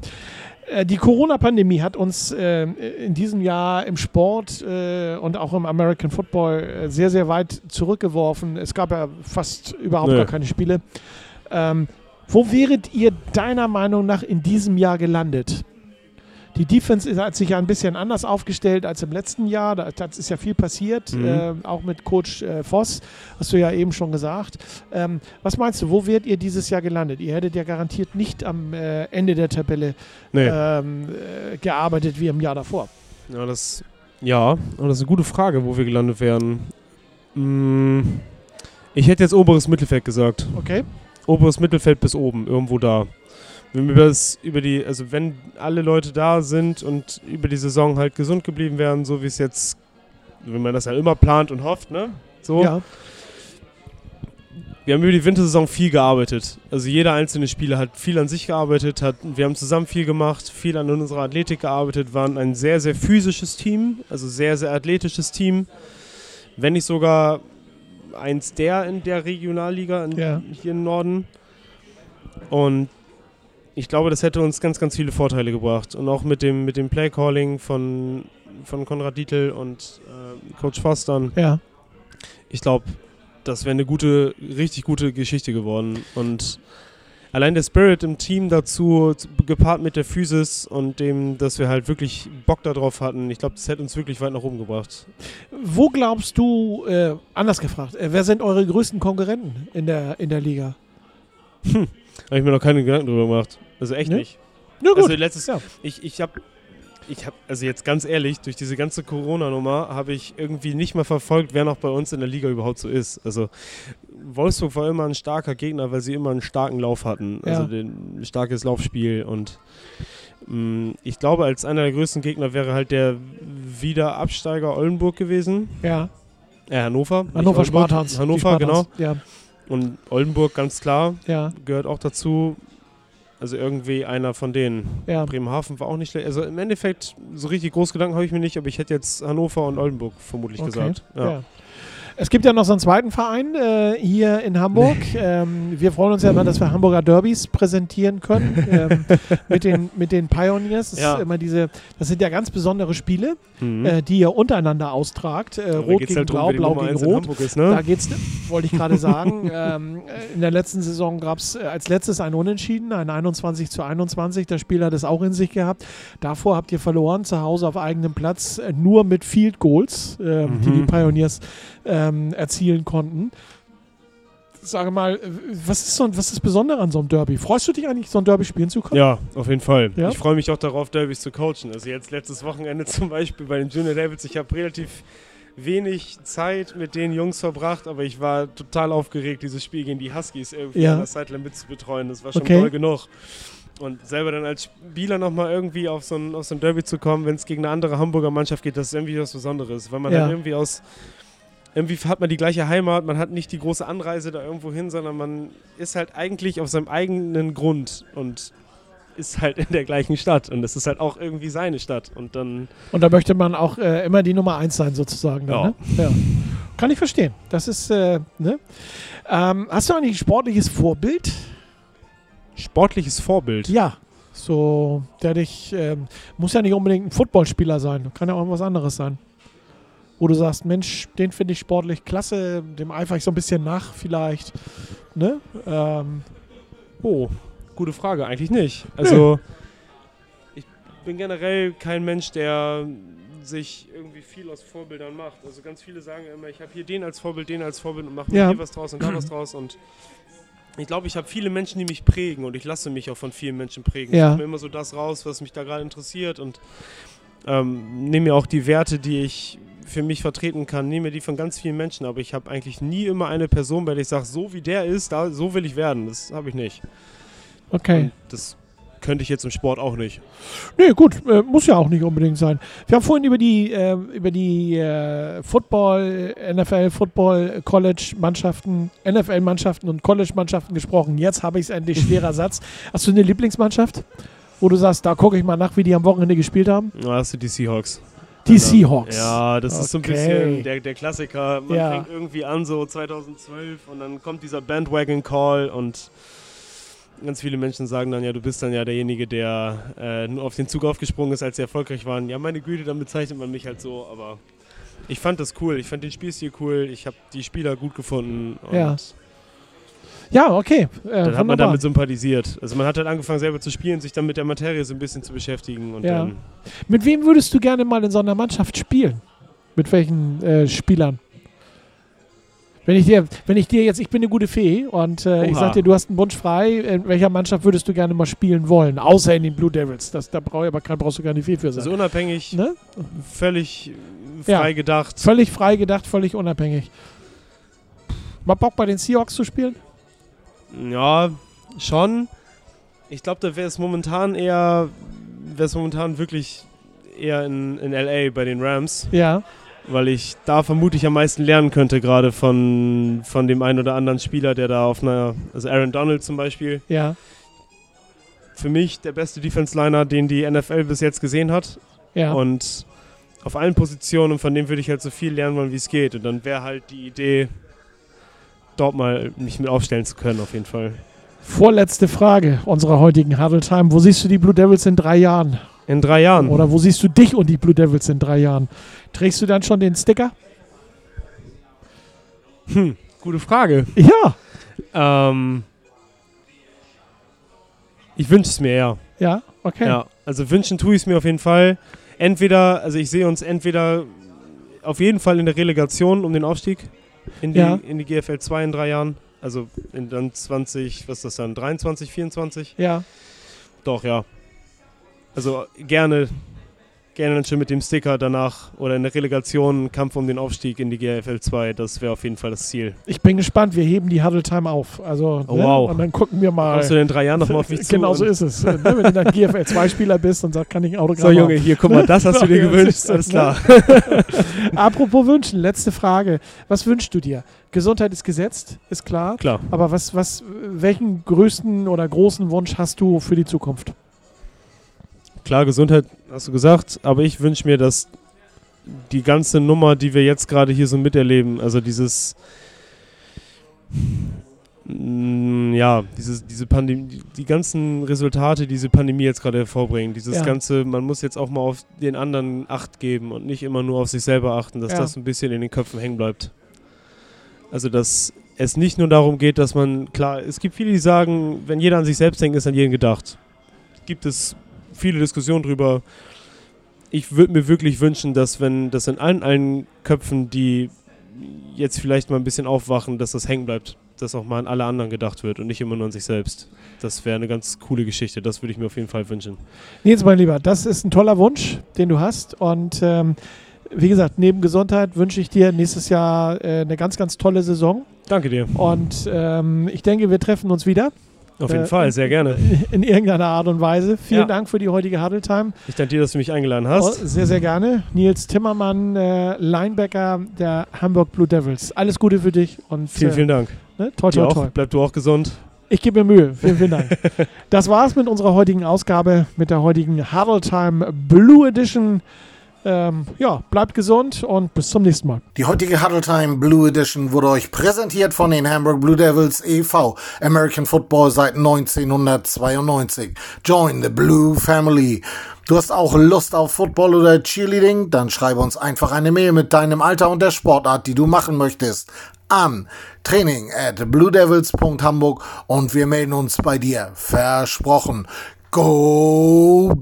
Äh, Die Corona-Pandemie hat uns äh, in diesem Jahr im Sport äh, und auch im American Football äh, sehr, sehr weit zurückgeworfen. Es gab ja fast überhaupt Nö. gar keine Spiele. Ähm, wo wäret ihr deiner Meinung nach in diesem Jahr gelandet? Die Defense ist- hat sich ja ein bisschen anders aufgestellt als im letzten Jahr. Da da ist ja viel passiert, Mhm. äh, auch mit Coach äh, Voss, hast du ja eben schon gesagt. Ähm, was meinst du, wo wärt ihr dieses Jahr gelandet? Ihr hättet ja garantiert nicht am äh, Ende der Tabelle Nee. ähm, äh, gearbeitet wie im Jahr davor. Ja, das, ja, das ist eine gute Frage, wo wir gelandet wären. Mm, ich hätte jetzt oberes Mittelfeld gesagt. Okay? Oberes Mittelfeld bis oben, irgendwo da. Wenn über, das, über die, also wenn alle Leute da sind und über die Saison halt gesund geblieben wären, so wie es jetzt, wenn man das ja immer plant und hofft, ne? So. Ja. Wir haben über die Wintersaison viel gearbeitet. Also jeder einzelne Spieler hat viel an sich gearbeitet, hat, wir haben zusammen viel gemacht, viel an unserer Athletik gearbeitet, waren ein sehr, sehr physisches Team, also sehr, sehr athletisches Team. Wenn nicht sogar eins der in der Regionalliga in, Ja. hier im Norden. Und ich glaube, das hätte uns ganz, ganz viele Vorteile gebracht. Und auch mit dem, mit dem Playcalling von, von Konrad Dietl und äh, Coach Fostern Ja. ich glaube, das wäre eine gute, richtig gute Geschichte geworden. Und allein der Spirit im Team dazu, gepaart mit der Physis und dem, dass wir halt wirklich Bock darauf hatten, ich glaube, das hätte uns wirklich weit nach oben gebracht. Wo glaubst du, äh, anders gefragt, äh, wer sind eure größten Konkurrenten in der, in der Liga? Habe ich mir noch keine Gedanken drüber gemacht. Also echt Ne? nicht. Na Also letztes, Ja. ich, ich habe, ich habe, also jetzt ganz ehrlich, durch diese ganze Corona-Nummer habe ich irgendwie nicht mal verfolgt, wer noch bei uns in der Liga überhaupt so ist. Also Wolfsburg war immer ein starker Gegner, weil sie immer einen starken Lauf hatten. Ja. Also ein starkes Laufspiel und mh, ich glaube, als einer der größten Gegner wäre halt der Wiederabsteiger Oldenburg gewesen. Ja. Äh, Hannover. Hannover. Spartans. Hannover, genau. Ja. Und Oldenburg, ganz klar, Ja. gehört auch dazu. Also irgendwie einer von denen. Ja. Bremerhaven war auch nicht schlecht. Also im Endeffekt, so richtig groß Gedanken habe ich mir nicht, aber ich hätte jetzt Hannover und Oldenburg vermutlich Okay. gesagt. Ja. Ja. Es gibt ja noch so einen zweiten Verein äh, hier in Hamburg. ähm, wir freuen uns ja immer, dass wir Hamburger Derbys präsentieren können ähm, mit, den, mit den Pioneers. Das, Ja. ist immer diese, das sind ja ganz besondere Spiele, Mhm. äh, die ihr untereinander austragt. Äh, Da Rot gegen halt Blau, Blau gegen Rot. Ist, Da ne? geht's, wollte ich gerade sagen. ähm, äh, in der letzten Saison gab es äh, als letztes ein Unentschieden, ein 21 zu 21. Der Spieler hat es auch in sich gehabt. Davor habt ihr verloren, zu Hause auf eigenem Platz, äh, nur mit Field Goals, ähm, die Mhm. die Pioneers ähm, erzielen konnten. sage mal, was ist, so, was ist Besondere an so einem Derby? Freust du dich eigentlich, so ein Derby spielen zu können? Ja, auf jeden Fall. Ja? Ich freue mich auch darauf, Derbys zu coachen. Also jetzt letztes Wochenende zum Beispiel bei den Junior Devils. Ich habe relativ wenig Zeit mit den Jungs verbracht, aber ich war total aufgeregt, dieses Spiel gegen die Huskies irgendwie Ja. an der Sideline mitzubetreuen. Das war schon Okay. toll genug. Und selber dann als Spieler nochmal irgendwie auf so, ein, auf so ein Derby zu kommen, wenn es gegen eine andere Hamburger Mannschaft geht, das ist irgendwie was Besonderes. Weil man Ja. dann irgendwie aus. Irgendwie hat man die gleiche Heimat, man hat nicht die große Anreise da irgendwo hin, sondern man ist halt eigentlich auf seinem eigenen Grund und ist halt in der gleichen Stadt. Und es ist halt auch irgendwie seine Stadt. Und dann Und da möchte man auch äh, immer die Nummer eins sein, sozusagen. Dann, Ja. ne? ja. Kann ich verstehen. Das ist, äh, ne? Ähm, hast du eigentlich ein sportliches Vorbild? sportliches Vorbild. Ja. So, der dich, ähm, muss ja nicht unbedingt ein Footballspieler sein, kann ja auch was anderes sein. Wo du sagst, Mensch, den finde ich sportlich klasse, dem eifere ich so ein bisschen nach vielleicht. Ne? Ähm, Oh, gute Frage. Eigentlich nicht. Also, ich bin generell kein Mensch, der sich irgendwie viel aus Vorbildern macht. Also ganz viele sagen immer, ich habe hier den als Vorbild, den als Vorbild und mache Ja. hier was draus und da was draus. Und ich glaube, ich habe viele Menschen, die mich prägen und ich lasse mich auch von vielen Menschen prägen. Ja. Ich mir immer so das raus, was mich da gerade interessiert und ähm, nehme mir auch die Werte, die ich für mich vertreten kann, nehme die von ganz vielen Menschen, aber ich habe eigentlich nie immer eine Person, bei der ich sage, so wie der ist, da, so will ich werden. Das habe ich nicht. okay. Und das könnte ich jetzt im Sport auch nicht. Nee, gut, äh, muss ja auch nicht unbedingt sein. Wir haben vorhin über die, äh, über die äh, Football, NFL, Football, College-Mannschaften, NFL-Mannschaften und College-Mannschaften gesprochen. Jetzt habe ich es endlich, schwerer Satz. Hast du eine Lieblingsmannschaft, wo du sagst, da gucke ich mal nach, wie die am Wochenende gespielt haben? Da hast du die Seahawks. Die. Seahawks. Ja, das ist so ein Okay. bisschen der, der Klassiker. Man Ja. fängt irgendwie an so 2012 und dann kommt dieser Bandwagon-Call und ganz viele Menschen sagen dann, ja, du bist dann ja derjenige, der äh, nur auf den Zug aufgesprungen ist, als sie erfolgreich waren. Ja, meine Güte, dann bezeichnet man mich halt so, aber ich fand das cool. Ich fand den Spielstil cool. Ich habe die Spieler gut gefunden. Und Ja. Ja, okay. Äh, Dann hat man wunderbar. damit sympathisiert. Also man hat halt angefangen selber zu spielen, sich dann mit der Materie so ein bisschen zu beschäftigen und Ja. dann Mit wem würdest du gerne mal in so einer Mannschaft spielen? Mit welchen äh, Spielern? Wenn ich, dir, wenn ich dir jetzt, ich bin eine gute Fee und äh, ich sag dir, du hast einen Wunsch frei, in welcher Mannschaft würdest du gerne mal spielen wollen? Außer in den Blue Devils. Das, da brauch aber brauchst du gar nicht viel für sein. also unabhängig, ne? völlig Ja. frei gedacht. Völlig frei gedacht, völlig unabhängig. Mal Bock bei den Seahawks zu spielen? Ja, schon. Ich glaube, da wäre es momentan eher, wäre es momentan wirklich eher in, in LA bei den Rams, Ja. weil ich da vermutlich am meisten lernen könnte, gerade von, von dem einen oder anderen Spieler, der da auf einer, also Aaron Donald zum Beispiel, Ja. für mich der beste Defense-Liner, den die NFL bis jetzt gesehen hat. Ja. Und auf allen Positionen und von dem würde ich halt so viel lernen wollen, wie es geht. Und dann wäre halt die Idee, dort mal mich mit aufstellen zu können, auf jeden Fall. Vorletzte Frage unserer heutigen Huddle Time. Wo siehst du die Blue Devils in drei Jahren? In drei Jahren. Oder wo siehst du dich und die Blue Devils in drei Jahren? Trägst du dann schon den Sticker? Hm, gute Frage. Ja. Ähm, ich wünsche es mir eher. Ja, okay. Ja, also wünschen tue ich es mir auf jeden Fall. Entweder, also ich sehe uns entweder auf jeden Fall in der Relegation um den Aufstieg in die, Ja. in die GFL 2 in drei Jahren. Also in dann 20, was ist das dann, 23, 24? Ja. Doch, ja. Also gerne, gerne dann schon mit dem Sticker danach oder in der Relegation Kampf um den Aufstieg in die GFL 2. Das wäre auf jeden Fall das Ziel. Ich bin gespannt. Wir heben die Huddle Time auf. Also, Oh, ne? wow. Und dann gucken wir mal. Kommst du in drei Jahren nochmal auf mich zu? genau so ist es. ne? Wenn du dann GFL 2-Spieler bist und sagst, kann ich ein Autogramm So, Junge, hier, guck mal, das hast du dir gewünscht. Alles ne? klar. haben. Apropos Wünschen, letzte Frage. Was wünschst du dir? Gesundheit ist gesetzt, ist klar. Klar. Aber was, was, welchen größten oder großen Wunsch hast du für die Zukunft? Klar, Gesundheit hast du gesagt, aber ich wünsche mir, dass die ganze Nummer, die wir jetzt gerade hier so miterleben, also dieses, mm, ja, dieses, diese Pandemie, die- ganzen Resultate, die diese Pandemie jetzt gerade hervorbringt, dieses Ja. ganze, man muss jetzt auch mal auf den anderen Acht geben und nicht immer nur auf sich selber achten, dass Ja. das ein bisschen in den Köpfen hängen bleibt. Also, dass es nicht nur darum geht, dass man, klar, es gibt viele, die sagen, wenn jeder an sich selbst denkt, ist an jeden gedacht. Gibt es viele Diskussionen drüber. Ich würde mir wirklich wünschen, dass wenn das in allen, allen Köpfen, die jetzt vielleicht mal ein bisschen aufwachen, dass das hängen bleibt. dass auch mal an alle anderen gedacht wird und nicht immer nur an sich selbst. Das wäre eine ganz coole Geschichte. Das würde ich mir auf jeden Fall wünschen. Nils, mein Lieber, das ist ein toller Wunsch, den du hast. Und ähm, wie gesagt, neben Gesundheit wünsche ich dir nächstes Jahr äh, eine ganz, ganz tolle Saison. Danke dir. Und ähm, ich denke, wir treffen uns wieder. Auf jeden äh, Fall, sehr gerne. In irgendeiner Art und Weise. Vielen ja. Dank für die heutige Huddle Time. Ich danke dir, dass du mich eingeladen hast. Oh, sehr, sehr gerne. Nils Timmermann, äh, Linebacker der Hamburg Blue Devils. Alles Gute für dich und vielen, vielen Dank. Ne? Toi, toi, toi. Bleib du auch gesund. Ich gebe mir Mühe. Vielen, vielen Dank. das war's mit unserer heutigen Ausgabe, mit der heutigen Huddle Time Blue Edition. Ähm, ja, bleibt gesund und bis zum nächsten Mal. Die heutige Huddle Time Blue Edition wurde euch präsentiert von den Hamburg Blue Devils e.V. American Football seit 1992. Join the Blue Family. Du hast auch Lust auf Football oder Cheerleading? Dann schreibe uns einfach eine Mail mit deinem Alter und der Sportart, die du machen möchtest, an training at bluedevils.hamburg und wir melden uns bei dir. Versprochen. Go